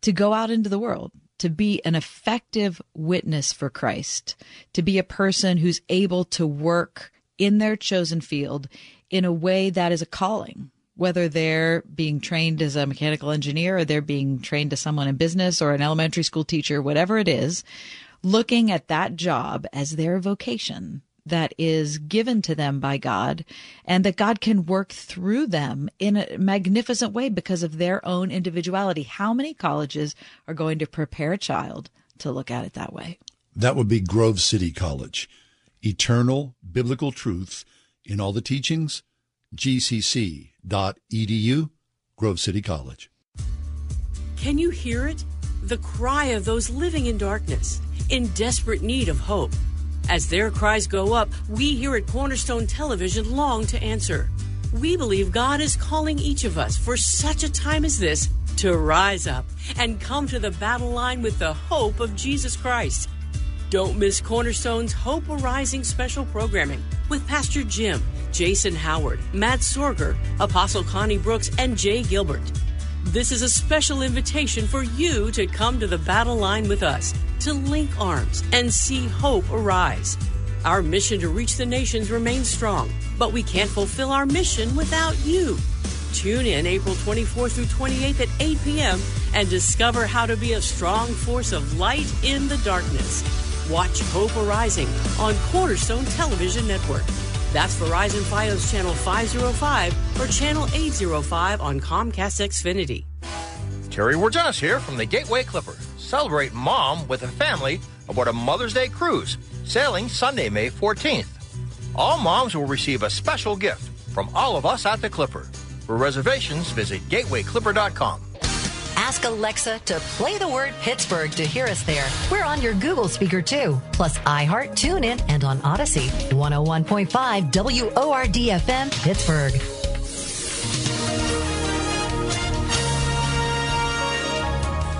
to go out into the world, to be an effective witness for Christ, to be a person who's able to work in their chosen field in a way that is a calling, whether they're being trained as a mechanical engineer or they're being trained as someone in business or an elementary school teacher, whatever it is, looking at that job as their vocation that is given to them by God and that God can work through them in a magnificent way because of their own individuality. How many colleges are going to prepare a child to look at it that way? That would be Grove City College. Eternal biblical truth in all the teachings. gcc.edu, Grove City College. Can you hear it? The cry of those living in darkness, in desperate need of hope. As their cries go up, we here at Cornerstone Television long to answer. We believe God is calling each of us for such a time as this to rise up and come to the battle line with the hope of Jesus Christ. Don't miss Cornerstone's Hope Arising special programming with Pastor Jim, Jason Howard, Matt Sorger, Apostle Connie Brooks, and Jay Gilbert. This is a special invitation for you to come to the battle line with us, to link arms and see hope arise. Our mission to reach the nations remains strong, but we can't fulfill our mission without you. Tune in April 24th through 28th at 8 p.m. and discover how to be a strong force of light in the darkness. Watch Hope Arising on Cornerstone Television Network. That's Verizon Fios Channel 505 or Channel 805 on Comcast Xfinity. Terry Wirginis here from the Gateway Clipper. Celebrate mom with a family aboard a Mother's Day cruise, sailing Sunday, May 14th. All moms will receive a special gift from all of us at the Clipper. For reservations, visit gatewayclipper.com. Ask Alexa to play the word Pittsburgh to hear us there. We're on your Google speaker too, plus iHeart, TuneIn, and on Audacy. 101.5 WORD FM, Pittsburgh.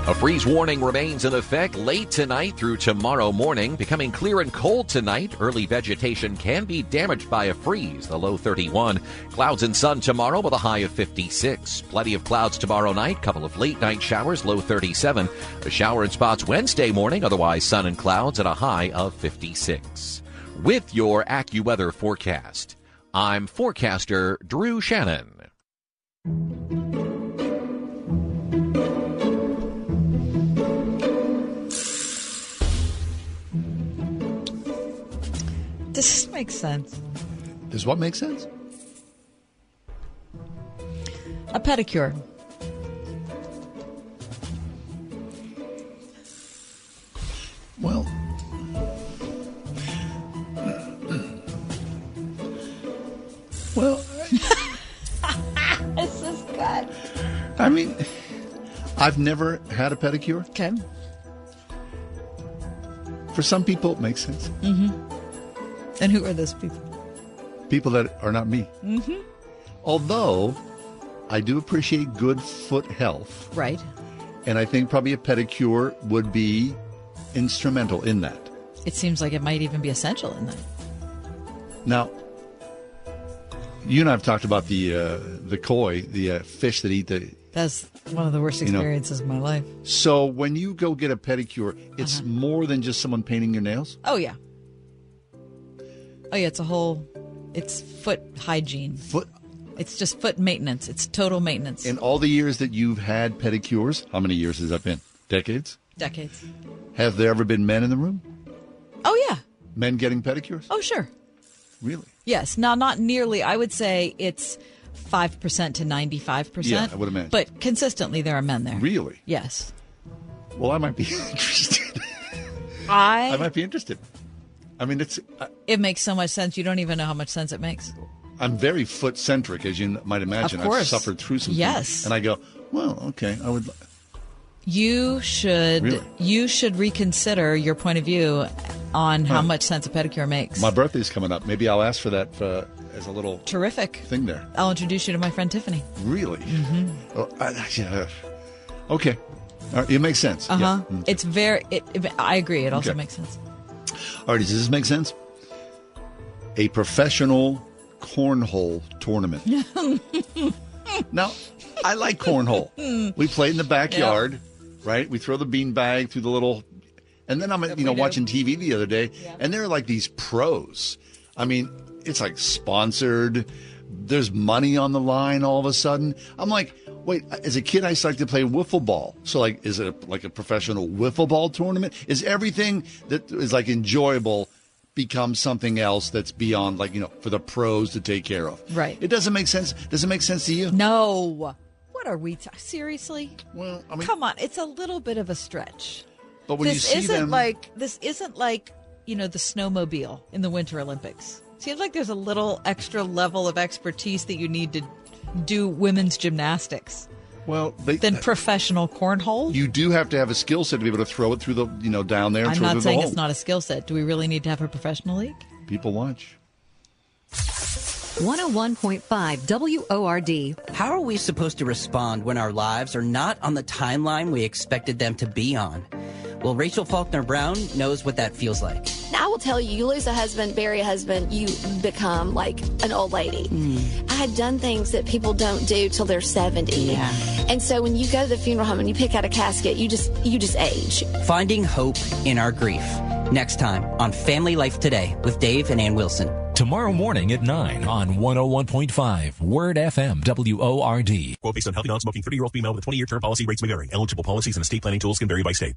A freeze warning remains in effect late tonight through tomorrow morning. Becoming clear and cold tonight. Early vegetation can be damaged by a freeze. The low 31. Clouds and sun tomorrow with a high of 56. Plenty of clouds tomorrow night. Couple of late night showers. Low 37. A shower in spots Wednesday morning. Otherwise sun and clouds at a high of 56. With your AccuWeather forecast, I'm forecaster Drew Shannon. This make sense. Does what make sense? A pedicure. Well, well, this is good. I mean, I've never had a pedicure. Okay. For some people, it makes sense. Mm-hmm. And who are those people? People that are not me. Mm-hmm. Although, I do appreciate good foot health. Right. And I think probably a pedicure would be instrumental in that. It seems like it might even be essential in that. Now, you and I have talked about the uh, the koi, the uh, fish that eat the. That's one of the worst You know. experiences of my life. So when you go get a pedicure, it's Uh-huh. more than just someone painting your nails. Oh yeah. Oh yeah, it's a whole. It's foot hygiene. Foot. It's just foot maintenance. It's total maintenance. In all the years that you've had pedicures, how many years has that been? Decades. Decades. Have there ever been men in the room? Oh yeah. Men getting pedicures? Oh sure. Really? Yes. Now not nearly. I would say it's five percent to ninety-five percent. Yeah, I would imagine. But consistently, there are men there. Really? Yes. Well, I might be interested. I. I might be interested. I mean, it's. I, It makes so much sense. You don't even know how much sense it makes. I'm very foot centric, as you might imagine. I've suffered through some. Yes. things. and I go, well, okay, I would. You should Really? you should reconsider your point of view on how Huh. much sense a pedicure makes. My birthday's coming up. Maybe I'll ask for that uh, as a little Terrific. thing there. I'll introduce you to my friend Tiffany. Really? Mm-hmm. Oh, I, yeah. Okay. Right, it makes sense. Uh huh. Yeah. Mm. It's very. It, it- I agree. It also Okay. makes sense. All right, does this make sense? A professional cornhole tournament. Now, I like cornhole. Hmm. We play in the backyard, right? We throw the bean bag through the little, and then I'm you know watching TV the other day, and there are like these pros. I mean, it's like sponsored. There's money on the line all of a sudden. I'm like, wait. As a kid, I used to like to play wiffle ball. So like, is it a, like a professional wiffle ball tournament? Is everything that is like enjoyable? become something else that's beyond like you know for the pros to take care of Right. it doesn't make sense does it make sense to you No. What are we? T- seriously? Well, I mean, come on. It's a little bit of a stretch. But when you this see isn't them- like this isn't like you know the snowmobile in the Winter Olympics. Seems like there's a little extra level of expertise that you need to do women's gymnastics well they, than professional cornhole. you do have to have a skill set to be able to throw it through the you know down there and I'm not saying the it's not a skill set. Do we really need to have a professional league? people watch 101.5 WORD. How are we supposed to respond when our lives are not on the timeline we expected them to be on? Well, Rachel Faulkner Brown knows what that feels like. Now, I will tell you, you lose a husband, bury a husband, you become like an old lady. Hmm. I had done things that people don't do till they're 70. Yeah. And so when you go to the funeral home and you pick out a casket, you just you just age. Finding hope in our grief. Next time on Family Life Today with Dave and Ann Wilson. Tomorrow morning at 9 on 101.5 Word FM WORD. Quote based on healthy, non-smoking 30-year-old female with a 20-year term policy rates may vary. Eligible policies and estate planning tools can vary by state.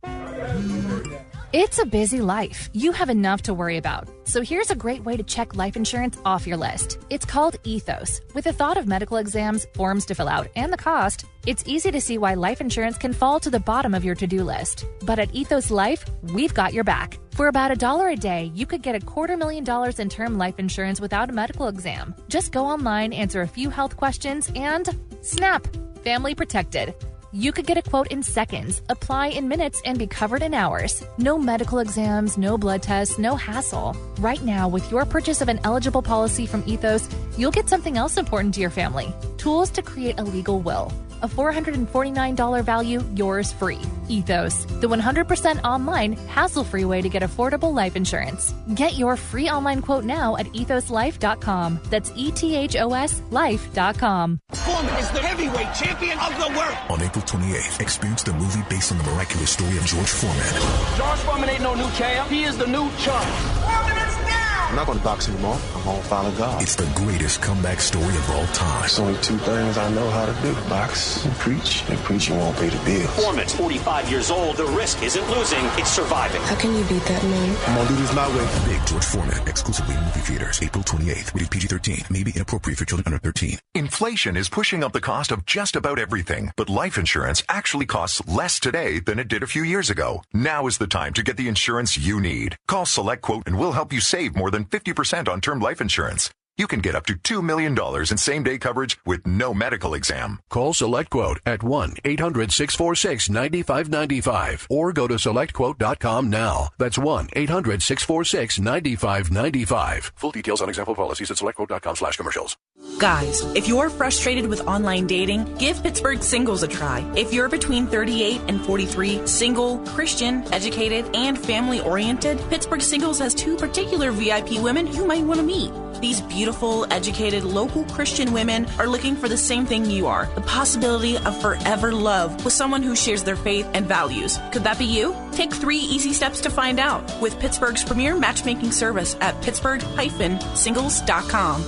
It's a busy life. You have enough to worry about. So here's a great way to check life insurance off your list. It's called Ethos. With the thought of medical exams, forms to fill out, and the cost, it's easy to see why life insurance can fall to the bottom of your to-do list. But at Ethos Life, we've got your back. For about a dollar a day, you could get a quarter million dollars in term life insurance without a medical exam. Just go online, answer a few health questions, and snap! Family protected. You could get a quote in seconds, apply in minutes, and be covered in hours. No medical exams, no blood tests, no hassle. Right now, with your purchase of an eligible policy from Ethos, you'll get something else important to your family tools to create a legal will. A $449 value, yours free. Ethos, the 100% online, hassle free way to get affordable life insurance. Get your free online quote now at ethoslife.com. That's E T H O S life.com. Foreman is the heavyweight champion of the world. On April 28th, experience the movie based on the miraculous story of George Foreman. George Foreman ain't no new champ. He is the new champ. Foreman is down. I'm not going to box anymore. I'm going to follow God. It's the greatest comeback story of all time. There's only two things I know how to do box and preach, and preaching won't pay the bills. Foreman's 45 years old. The risk isn't losing, it's surviving. How can you beat that man? I'm going to do this my way. Big George Foreman, exclusively in movie theaters, April 28th. Rated PG 13. May be inappropriate for children under 13. Inflation is pushing up the cost of just about everything, but life insurance actually costs less today than it did a few years ago. Now is the time to get the insurance you need. Call Select Quote and we'll help you save more than 50% on term life insurance. You can get up to $2 million in same day coverage with no medical exam. Call SelectQuote at 1 800 646 9595 or go to selectquote.com now. That's 1 800 646 9595. Full details on example policies at selectquote.com slash commercials. Guys, if you're frustrated with online dating, give Pittsburgh Singles a try. If you're between 38 and 43, single, Christian, educated, and family oriented, Pittsburgh Singles has two particular VIP women you might want to meet. These beautiful, educated, local Christian women are looking for the same thing you are the possibility of forever love with someone who shares their faith and values. Could that be you? Take three easy steps to find out with Pittsburgh's premier matchmaking service at pittsburgh-singles.com.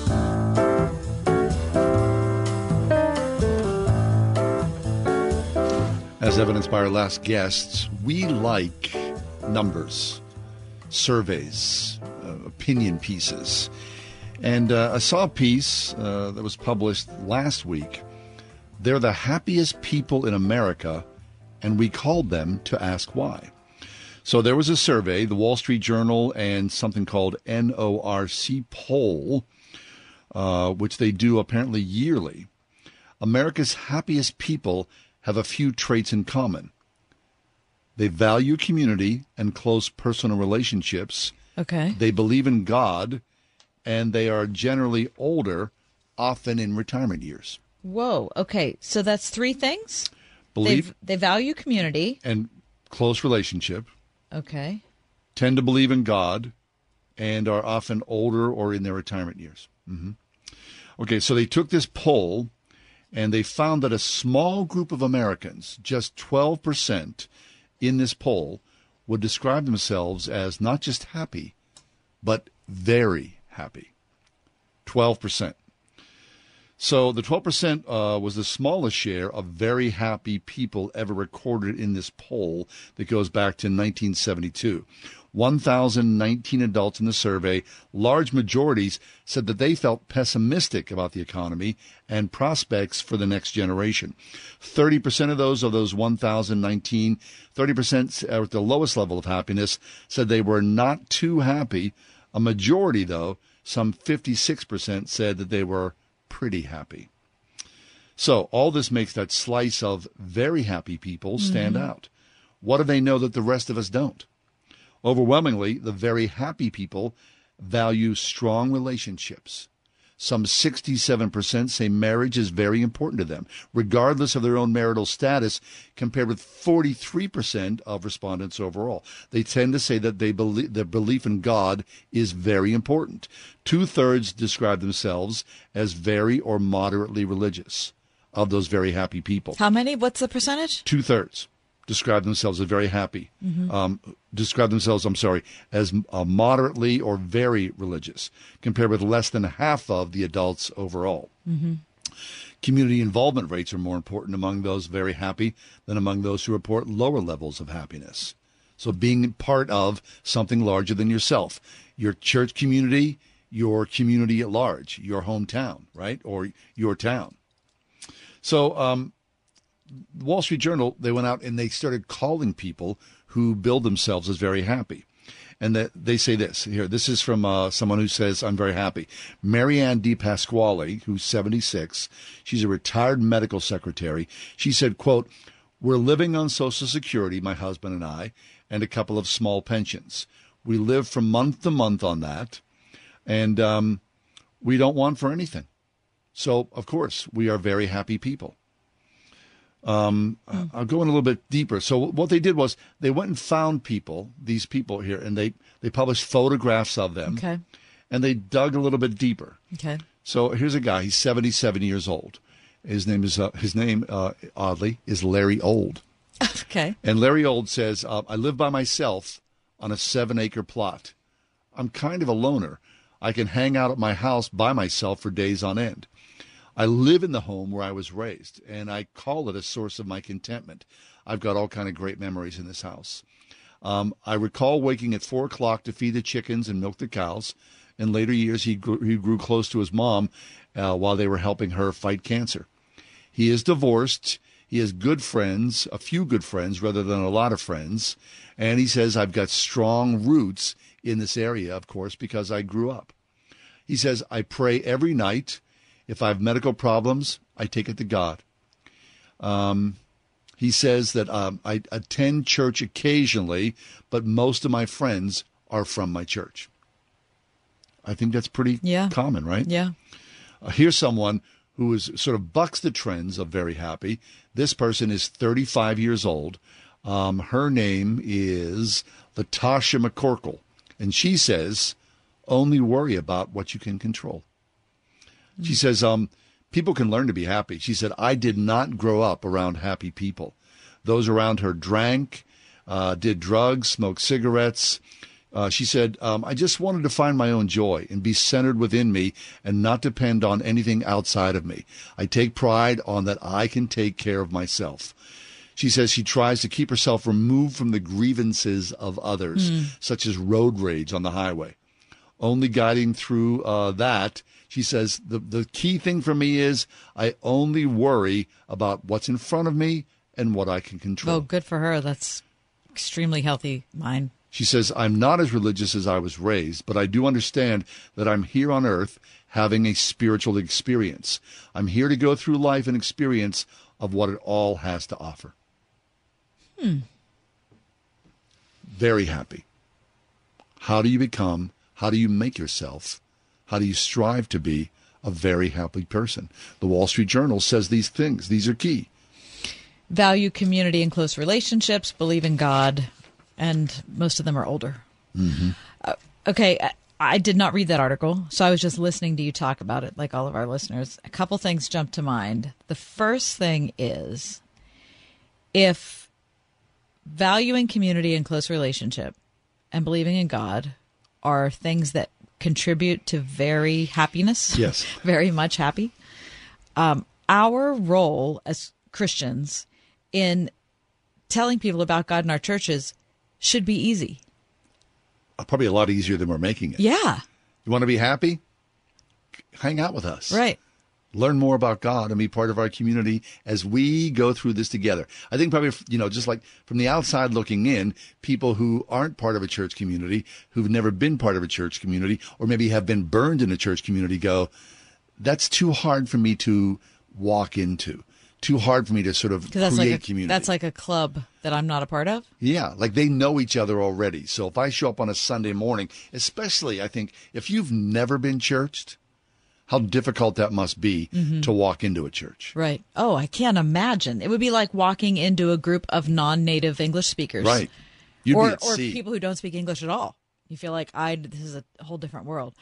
As evidenced by our last guests, we like numbers, surveys, uh, opinion pieces. And uh, I saw a piece uh, that was published last week. They're the happiest people in America, and we called them to ask why. So there was a survey, the Wall Street Journal and something called NORC poll uh, which they do apparently yearly, America's happiest people have a few traits in common. They value community and close personal relationships. Okay. They believe in God, and they are generally older, often in retirement years. Whoa. Okay. So that's three things. Believe They've, they value community. and close relationship, Okay. tend to believe in God, and are often older or in their retirement years. hmm Okay, so they took this poll and they found that a small group of Americans, just 12% in this poll, would describe themselves as not just happy, but very happy. 12%. So the 12% uh, was the smallest share of very happy people ever recorded in this poll that goes back to 1972. 1,019 adults in the survey, large majorities said that they felt pessimistic about the economy and prospects for the next generation. 30% of those of those 1,019, 30% at the lowest level of happiness said they were not too happy. A majority, though, some 56% said that they were pretty happy. So all this makes that slice of very happy people stand Mhm. out. What do they know that the rest of us don't? Overwhelmingly, the very happy people value strong relationships. Some 67% say marriage is very important to them, regardless of their own marital status, compared with 43% of respondents overall. They tend to say that they believe their belief in God is very important. Two thirds describe themselves as very or moderately religious of those very happy people. How many? What's the percentage? Two thirds describe themselves as very happy. Mhm. Um, describe themselves, I'm sorry, as uh, moderately or very religious, compared with less than half of the adults overall. Mm-hmm. Community involvement rates are more important among those very happy than among those who report lower levels of happiness. So being part of something larger than yourself, your church community, your community at large, your hometown, right? Or your town. So, um, Wall Street Journal, they went out and they started calling people who build themselves as very happy. And that they say this here. This is from uh, someone who says, I'm very happy. Marianne Di Pasquale, who's 76, she's a retired medical secretary. She said, quote, We're living on Social Security, my husband and I, and a couple of small pensions. We live from month to month on that, and um, we don't want for anything. So, of course, we are very happy people. Um, I'll go in a little bit deeper. So what they did was they went and found people, these people here, and they they published photographs of them. Okay. And they dug a little bit deeper. Okay. So here's a guy. He's 77 years old. His name is uh, his name uh, oddly is Larry Old. Okay. And Larry Old says, uh, I live by myself on a seven acre plot. I'm kind of a loner. I can hang out at my house by myself for days on end. I live in the home where I was raised, and I call it a source of my contentment. I've got all kind of great memories in this house. Um, I recall waking at four o'clock to feed the chickens and milk the cows. In later years, he grew, he grew close to his mom uh, while they were helping her fight cancer. He is divorced. He has good friends, a few good friends rather than a lot of friends. And he says, I've got strong roots in this area, of course, because I grew up. He says, I pray every night. If I have medical problems, I take it to God. Um, he says that um, I attend church occasionally, but most of my friends are from my church. I think that's pretty Yeah. common, right? Yeah. Uh, here's someone who is sort of bucks the trends of very happy. This person is 35 years old. Um, her name is Latasha McCorkle, and she says, "Only worry about what you can control." She says, um, "People can learn to be happy." She said, "I did not grow up around happy people. Those around her drank, uh, did drugs, smoked cigarettes." Uh, she said, um, I just wanted to find my own joy and be centered within me and not depend on anything outside of me. I take pride on that I can take care of myself. She says she tries to keep herself removed from the grievances of others, Hmm. such as road rage on the highway. Only guiding through uh, that, she says, the, the key thing for me is I only worry about what's in front of me and what I can control. Oh, good for her. That's extremely healthy mind. She says, I'm not as religious as I was raised, but I do understand that I'm here on earth having a spiritual experience. I'm here to go through life and experience of what it all has to offer. Hmm. Very happy. How do you become, how do you make yourself, how do you strive to be a very happy person? The Wall Street Journal says these things. These are key. Value community and close relationships, believe in God, and most of them are older. Mm-hmm. Uh, okay, I, I did not read that article, so I was just listening to you talk about it, like all of our listeners. A couple things jumped to mind. The first thing is if valuing community and close relationship and believing in God are things that contribute to very happiness, Yes. very much happy. Um, our role as Christians in telling people about God in our churches should be easy. Uh, Probably a lot easier than we're making it. Yeah, You want to be happy? Hang out with us. right. Learn more about God and be part of our community as we go through this together. I think probably, you know, just like from the outside looking in, people who aren't part of a church community, who've never been part of a church community, or maybe have been burned in a church community go, that's too hard for me to walk into. Too hard for me to sort of create like a, community. that's like a club that I'm not a part of. Yeah, like they know each other already. So if I show up on a Sunday morning, especially I think if you've never been churched, how difficult that must be Mhm. to walk into a church. Right. Oh, I can't imagine. It would be like walking into a group of non-native English speakers. Right. You'd or or people who don't speak English at all. You feel like I this is a whole different world.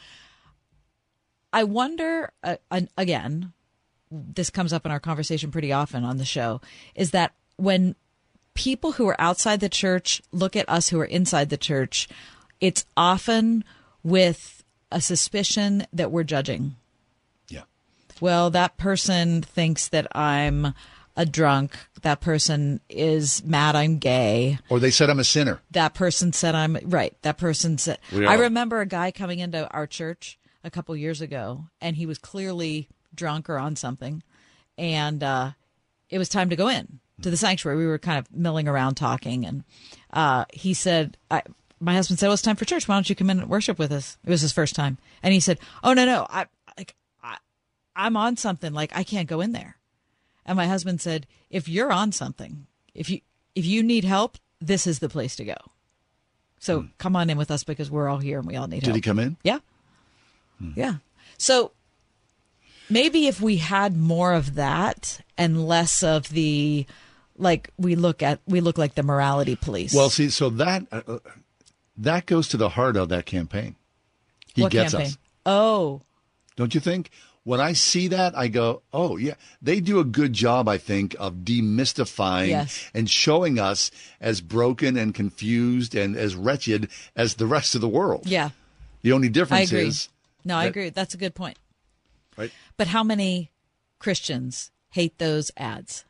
I wonder uh, again, this comes up in our conversation pretty often on the show is that when people who are outside the church look at us who are inside the church, it's often with a suspicion that we're judging. Well, that person thinks that I'm a drunk. That person is mad I'm gay. Or they said I'm a sinner. That person said I'm right. That person said I remember a guy coming into our church a couple years ago and he was clearly drunk or on something and uh it was time to go in to the sanctuary. We were kind of milling around talking and uh he said I my husband said, "Well, it's time for church. Why don't you come in and worship with us?" It was his first time, and he said, "Oh no, no, I, I'm on something. Like I can't go in there." And my husband said, "If you're on something, if you if you need help, this is the place to go. So come on in with us because we're all here and we all need Did help." Did he come in? Yeah. Yeah. So maybe if we had more of that and less of the like we look at we look like the morality police. Well, see, so that uh, uh, that goes to the heart of that campaign. He what gets campaign? us, Oh, don't you think? When I see that, I go, "Oh yeah." They do a good job, I think, of demystifying Yes. and showing us as broken and confused and as wretched as the rest of the world. yeah. The only difference. I is, No, I agree. That's a good point. right? But how many Christians hate those ads?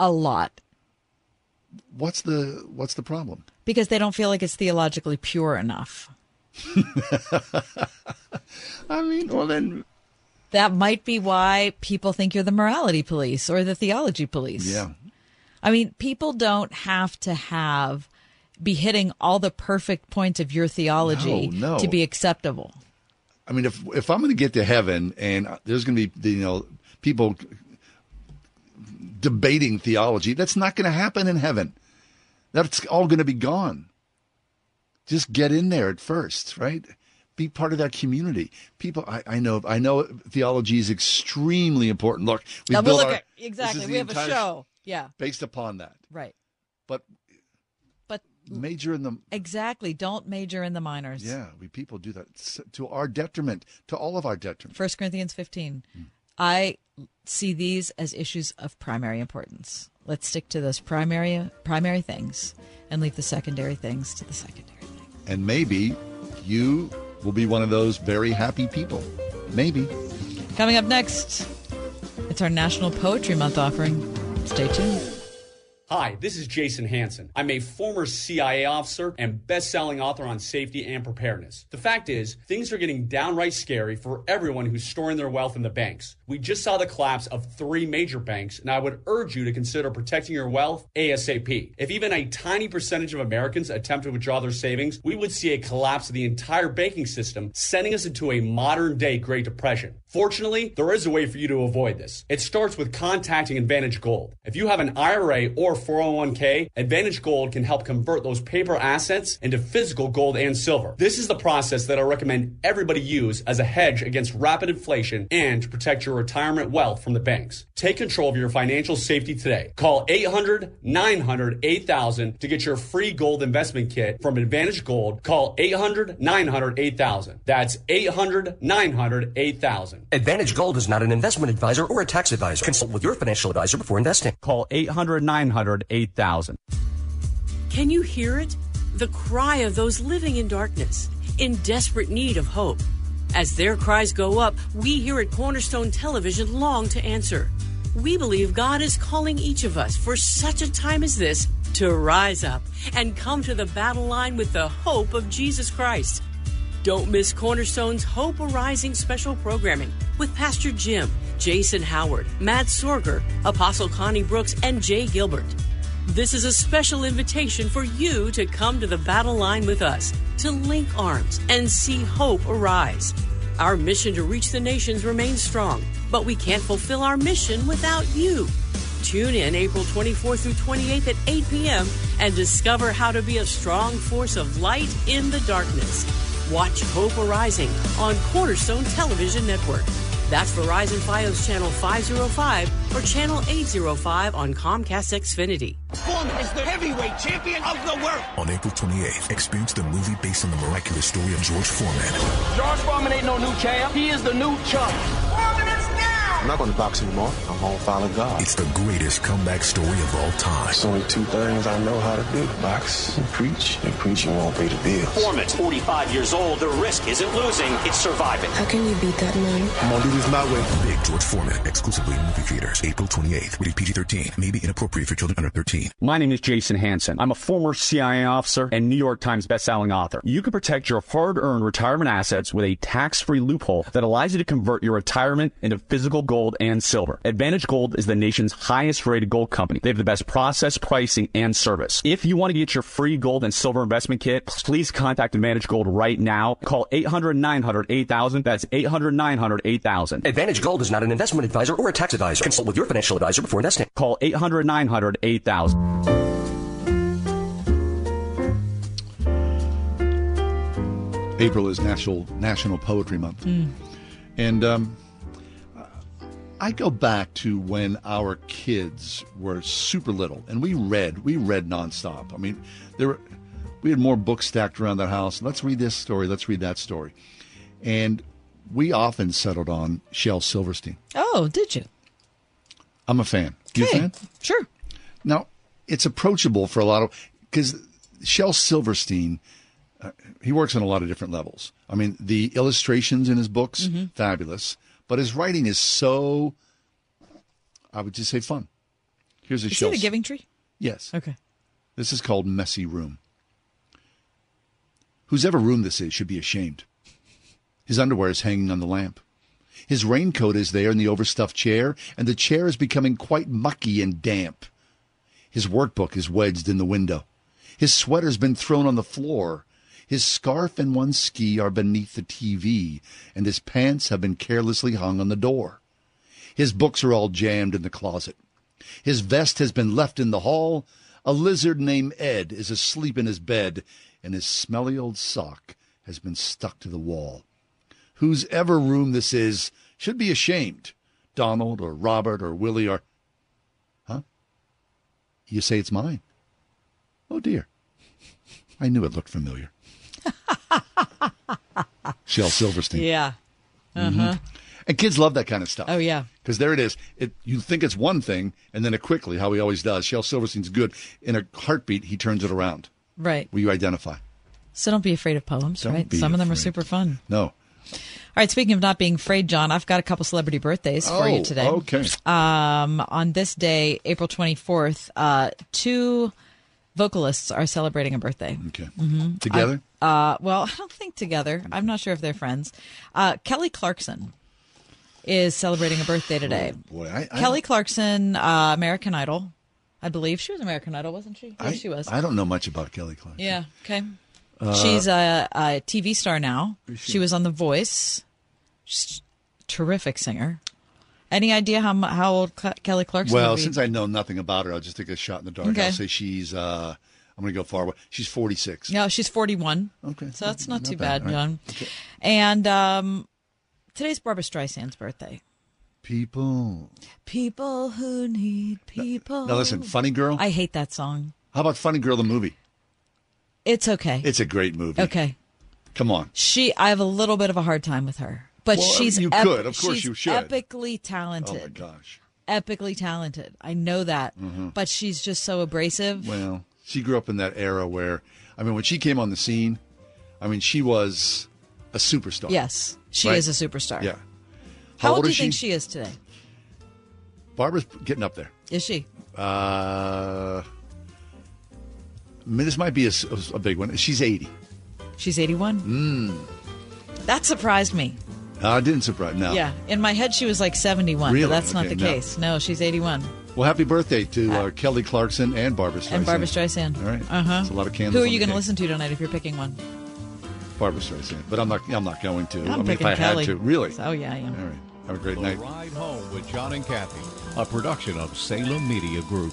A lot. What's the what's the problem? Because they don't feel like it's theologically pure enough. I mean, well then, That might be why people think you're the morality police or the theology police. yeah. I mean, people don't have to have be hitting all the perfect points of your theology No, no. to be acceptable. I mean, if if I'm going to get to heaven and there's going to be you know people debating theology, that's not going to happen in heaven. That's all going to be gone. Just get in there at first, right? Be part of that community. People, I, I know, I know, theology is extremely important. Look, we built look our, at- exactly. We have a show. Yeah. based upon that. Right. But But major in the exactly, don't major in the minors. yeah, we people do that s- to our detriment, to all of our detriment. First Corinthians 15. I see these as issues of primary importance. Let's stick to those primary primary things and leave the secondary things to the secondary. Things. And maybe you will be one of those very happy people. Maybe. Coming up next, it's our National Poetry Month offering. Stay tuned. Hi, this is Jason Hanson. I'm a former CIA officer and best-selling author on safety and preparedness. The fact is, things are getting downright scary for everyone who's storing their wealth in the banks. We just saw the collapse of three major banks, and I would urge you to consider protecting your wealth ASAP. If even a tiny percentage of Americans attempt to withdraw their savings, we would see a collapse of the entire banking system, sending us into a modern-day Great Depression. Fortunately, there is a way for you to avoid this. It starts with contacting Advantage Gold. If you have an IRA or 401k, Advantage Gold can help convert those paper assets into physical gold and silver. This is the process that I recommend everybody use as a hedge against rapid inflation and to protect your retirement wealth from the banks. Take control of your financial safety today. Call 800 900 8000 to get your free gold investment kit from Advantage Gold. Call 800 900 8000. That's 800 900 8000. Advantage Gold is not an investment advisor or a tax advisor. Consult with your financial advisor before investing. Call 800 900 8000. Can you hear it? The cry of those living in darkness, in desperate need of hope. As their cries go up, we here at Cornerstone Television long to answer. We believe God is calling each of us for such a time as this to rise up and come to the battle line with the hope of Jesus Christ. Don't miss Cornerstone's Hope Arising special programming with Pastor Jim, Jason Howard, Matt Sorger, Apostle Connie Brooks, and Jay Gilbert. This is a special invitation for you to come to the battle line with us, to link arms and see hope arise. Our mission to reach the nations remains strong, but we can't fulfill our mission without you. Tune in April 24th through 28th at 8 p.m. and discover how to be a strong force of light in the darkness. Watch Hope Arising on Cornerstone Television Network. That's Verizon Fios Channel 505 or Channel 805 on Comcast Xfinity. Foreman is the heavyweight champion of the world. On April 28th, experience the movie based on the miraculous story of George Foreman. George Foreman ain't no new champ. He is the new chump. Foreman is down. I'm not going to box anymore. I'm going to follow God. It's the greatest comeback story of all time. There's only two things I know how to do. Box and preach. And preaching won't pay the bills. Foreman's 45 years old. The risk isn't losing, it's surviving. How can you beat that man? I'm going to do this my way. Big George Foreman, exclusively in movie theaters. April 28th. Rated PG-13. May be inappropriate for children under 13. My name is Jason Hanson. I'm a former CIA officer and New York Times bestselling author. You can protect your hard-earned retirement assets with a tax-free loophole that allows you to convert your retirement into physical gold and silver. Advantage Gold is the nation's highest rated gold company. They have the best process, pricing, and service. If you want to get your free gold and silver investment kit, please contact Advantage Gold right now. Call 800 900 8000. That's 800 900 8000. Advantage Gold is not an investment advisor or a tax advisor. Consult with your financial advisor before investing. Call 800 900 8000. April is National National Poetry Month, and um, I go back to when our kids were super little, and we read. We read nonstop. I mean, there were we had more books stacked around the house. Let's read this story. Let's read that story, and we often settled on Shel Silverstein. Oh, did you? I'm a fan. You Okay. fan? Sure. Now, it's approachable for a lot of because Shel Silverstein, uh, he works on a lot of different levels. I mean, the illustrations in his books, Mm-hmm. fabulous, but his writing is so, I would just say, fun. Here's a Is Shel. it a giving tree? Yes. Okay. This is called Messy Room. Whose ever room this is should be ashamed. His underwear is hanging on the lamp. His raincoat is there in the overstuffed chair, and the chair is becoming quite mucky and damp. His workbook is wedged in the window. His sweater's been thrown on the floor. His scarf and one ski are beneath the TV, and his pants have been carelessly hung on the door. His books are all jammed in the closet. His vest has been left in the hall. A lizard named Ed is asleep in his bed, and his smelly old sock has been stuck to the wall. Whose ever room this is should be ashamed. Donald or Robert or Willie or. Huh? You say it's mine. Oh, dear. I knew it looked familiar. Shel Silverstein. Yeah. Uh Mhm. And kids love that kind of stuff. Oh yeah. Because there it is. It you think it's one thing, and then it quickly, how he always does. Shel Silverstein's good. In a heartbeat, he turns it around. Right. Will you identify? So don't be afraid of poems, Don't right? Some of them are super fun. No, All right, speaking of not being afraid, John, I've got a couple celebrity birthdays for Oh, you today. okay. Um, on this day, April 24th, uh, two vocalists are celebrating a birthday. Okay. hmm Together? Uh, well, I don't think together. I'm not sure if they're friends. Uh, Kelly Clarkson is celebrating a birthday today. Boy, I, I Kelly Clarkson, uh, American Idol. I believe she was American Idol, wasn't she? I, Yes, she was. I don't know much about Kelly Clarkson. Yeah. Okay. Uh, She's a, a TV star now. She? she? was on The Voice. She's a terrific singer. Any idea how how old Kelly Clarkson? Well, since I know nothing about her, I'll just take a shot in the dark. Okay. I'll say she's. I'm going to go far away. She's 46. no, she's 41. Okay. So that's not, Not too bad, bad, all right. John. And um, today's Barbra Streisand's birthday. People. People who need people. Now listen, Funny Girl. I hate that song. How about Funny Girl the movie? It's okay. It's a great movie. okay. Come on. She, I have a little bit of a hard time with her, but Well, she's you ep- could. Of course she's you should. Epically talented. Oh my gosh. epically talented. I know that, Mhm. but she's just so abrasive. Well, she grew up in that era where, I mean, when she came on the scene, I mean, she was a superstar. Yes, she Right? is a superstar. Yeah. How, old do you is think she is today? Barbra's getting up there. Is she? Uh, I mean, this might be a big one. She's 80. She's 81? Mm. That surprised me. Uh, didn't surprise. No. Yeah. In my head, she was like 71, Really? but that's not the no. case. No, she's 81. Well, happy birthday to uh, Kelly Clarkson and Barbra Streisand. And Barbra Streisand. All right. Uh huh. That's a lot of candles. Who are you going to listen to tonight if you're picking one? Barbra Streisand. But I'm not. I'm not going to. I'm I mean, if picking I Kelly. had to, really. Oh, yeah, I am. All right. Have a great The night. Ride Home with John and Kathy, a production of Salem Media Group.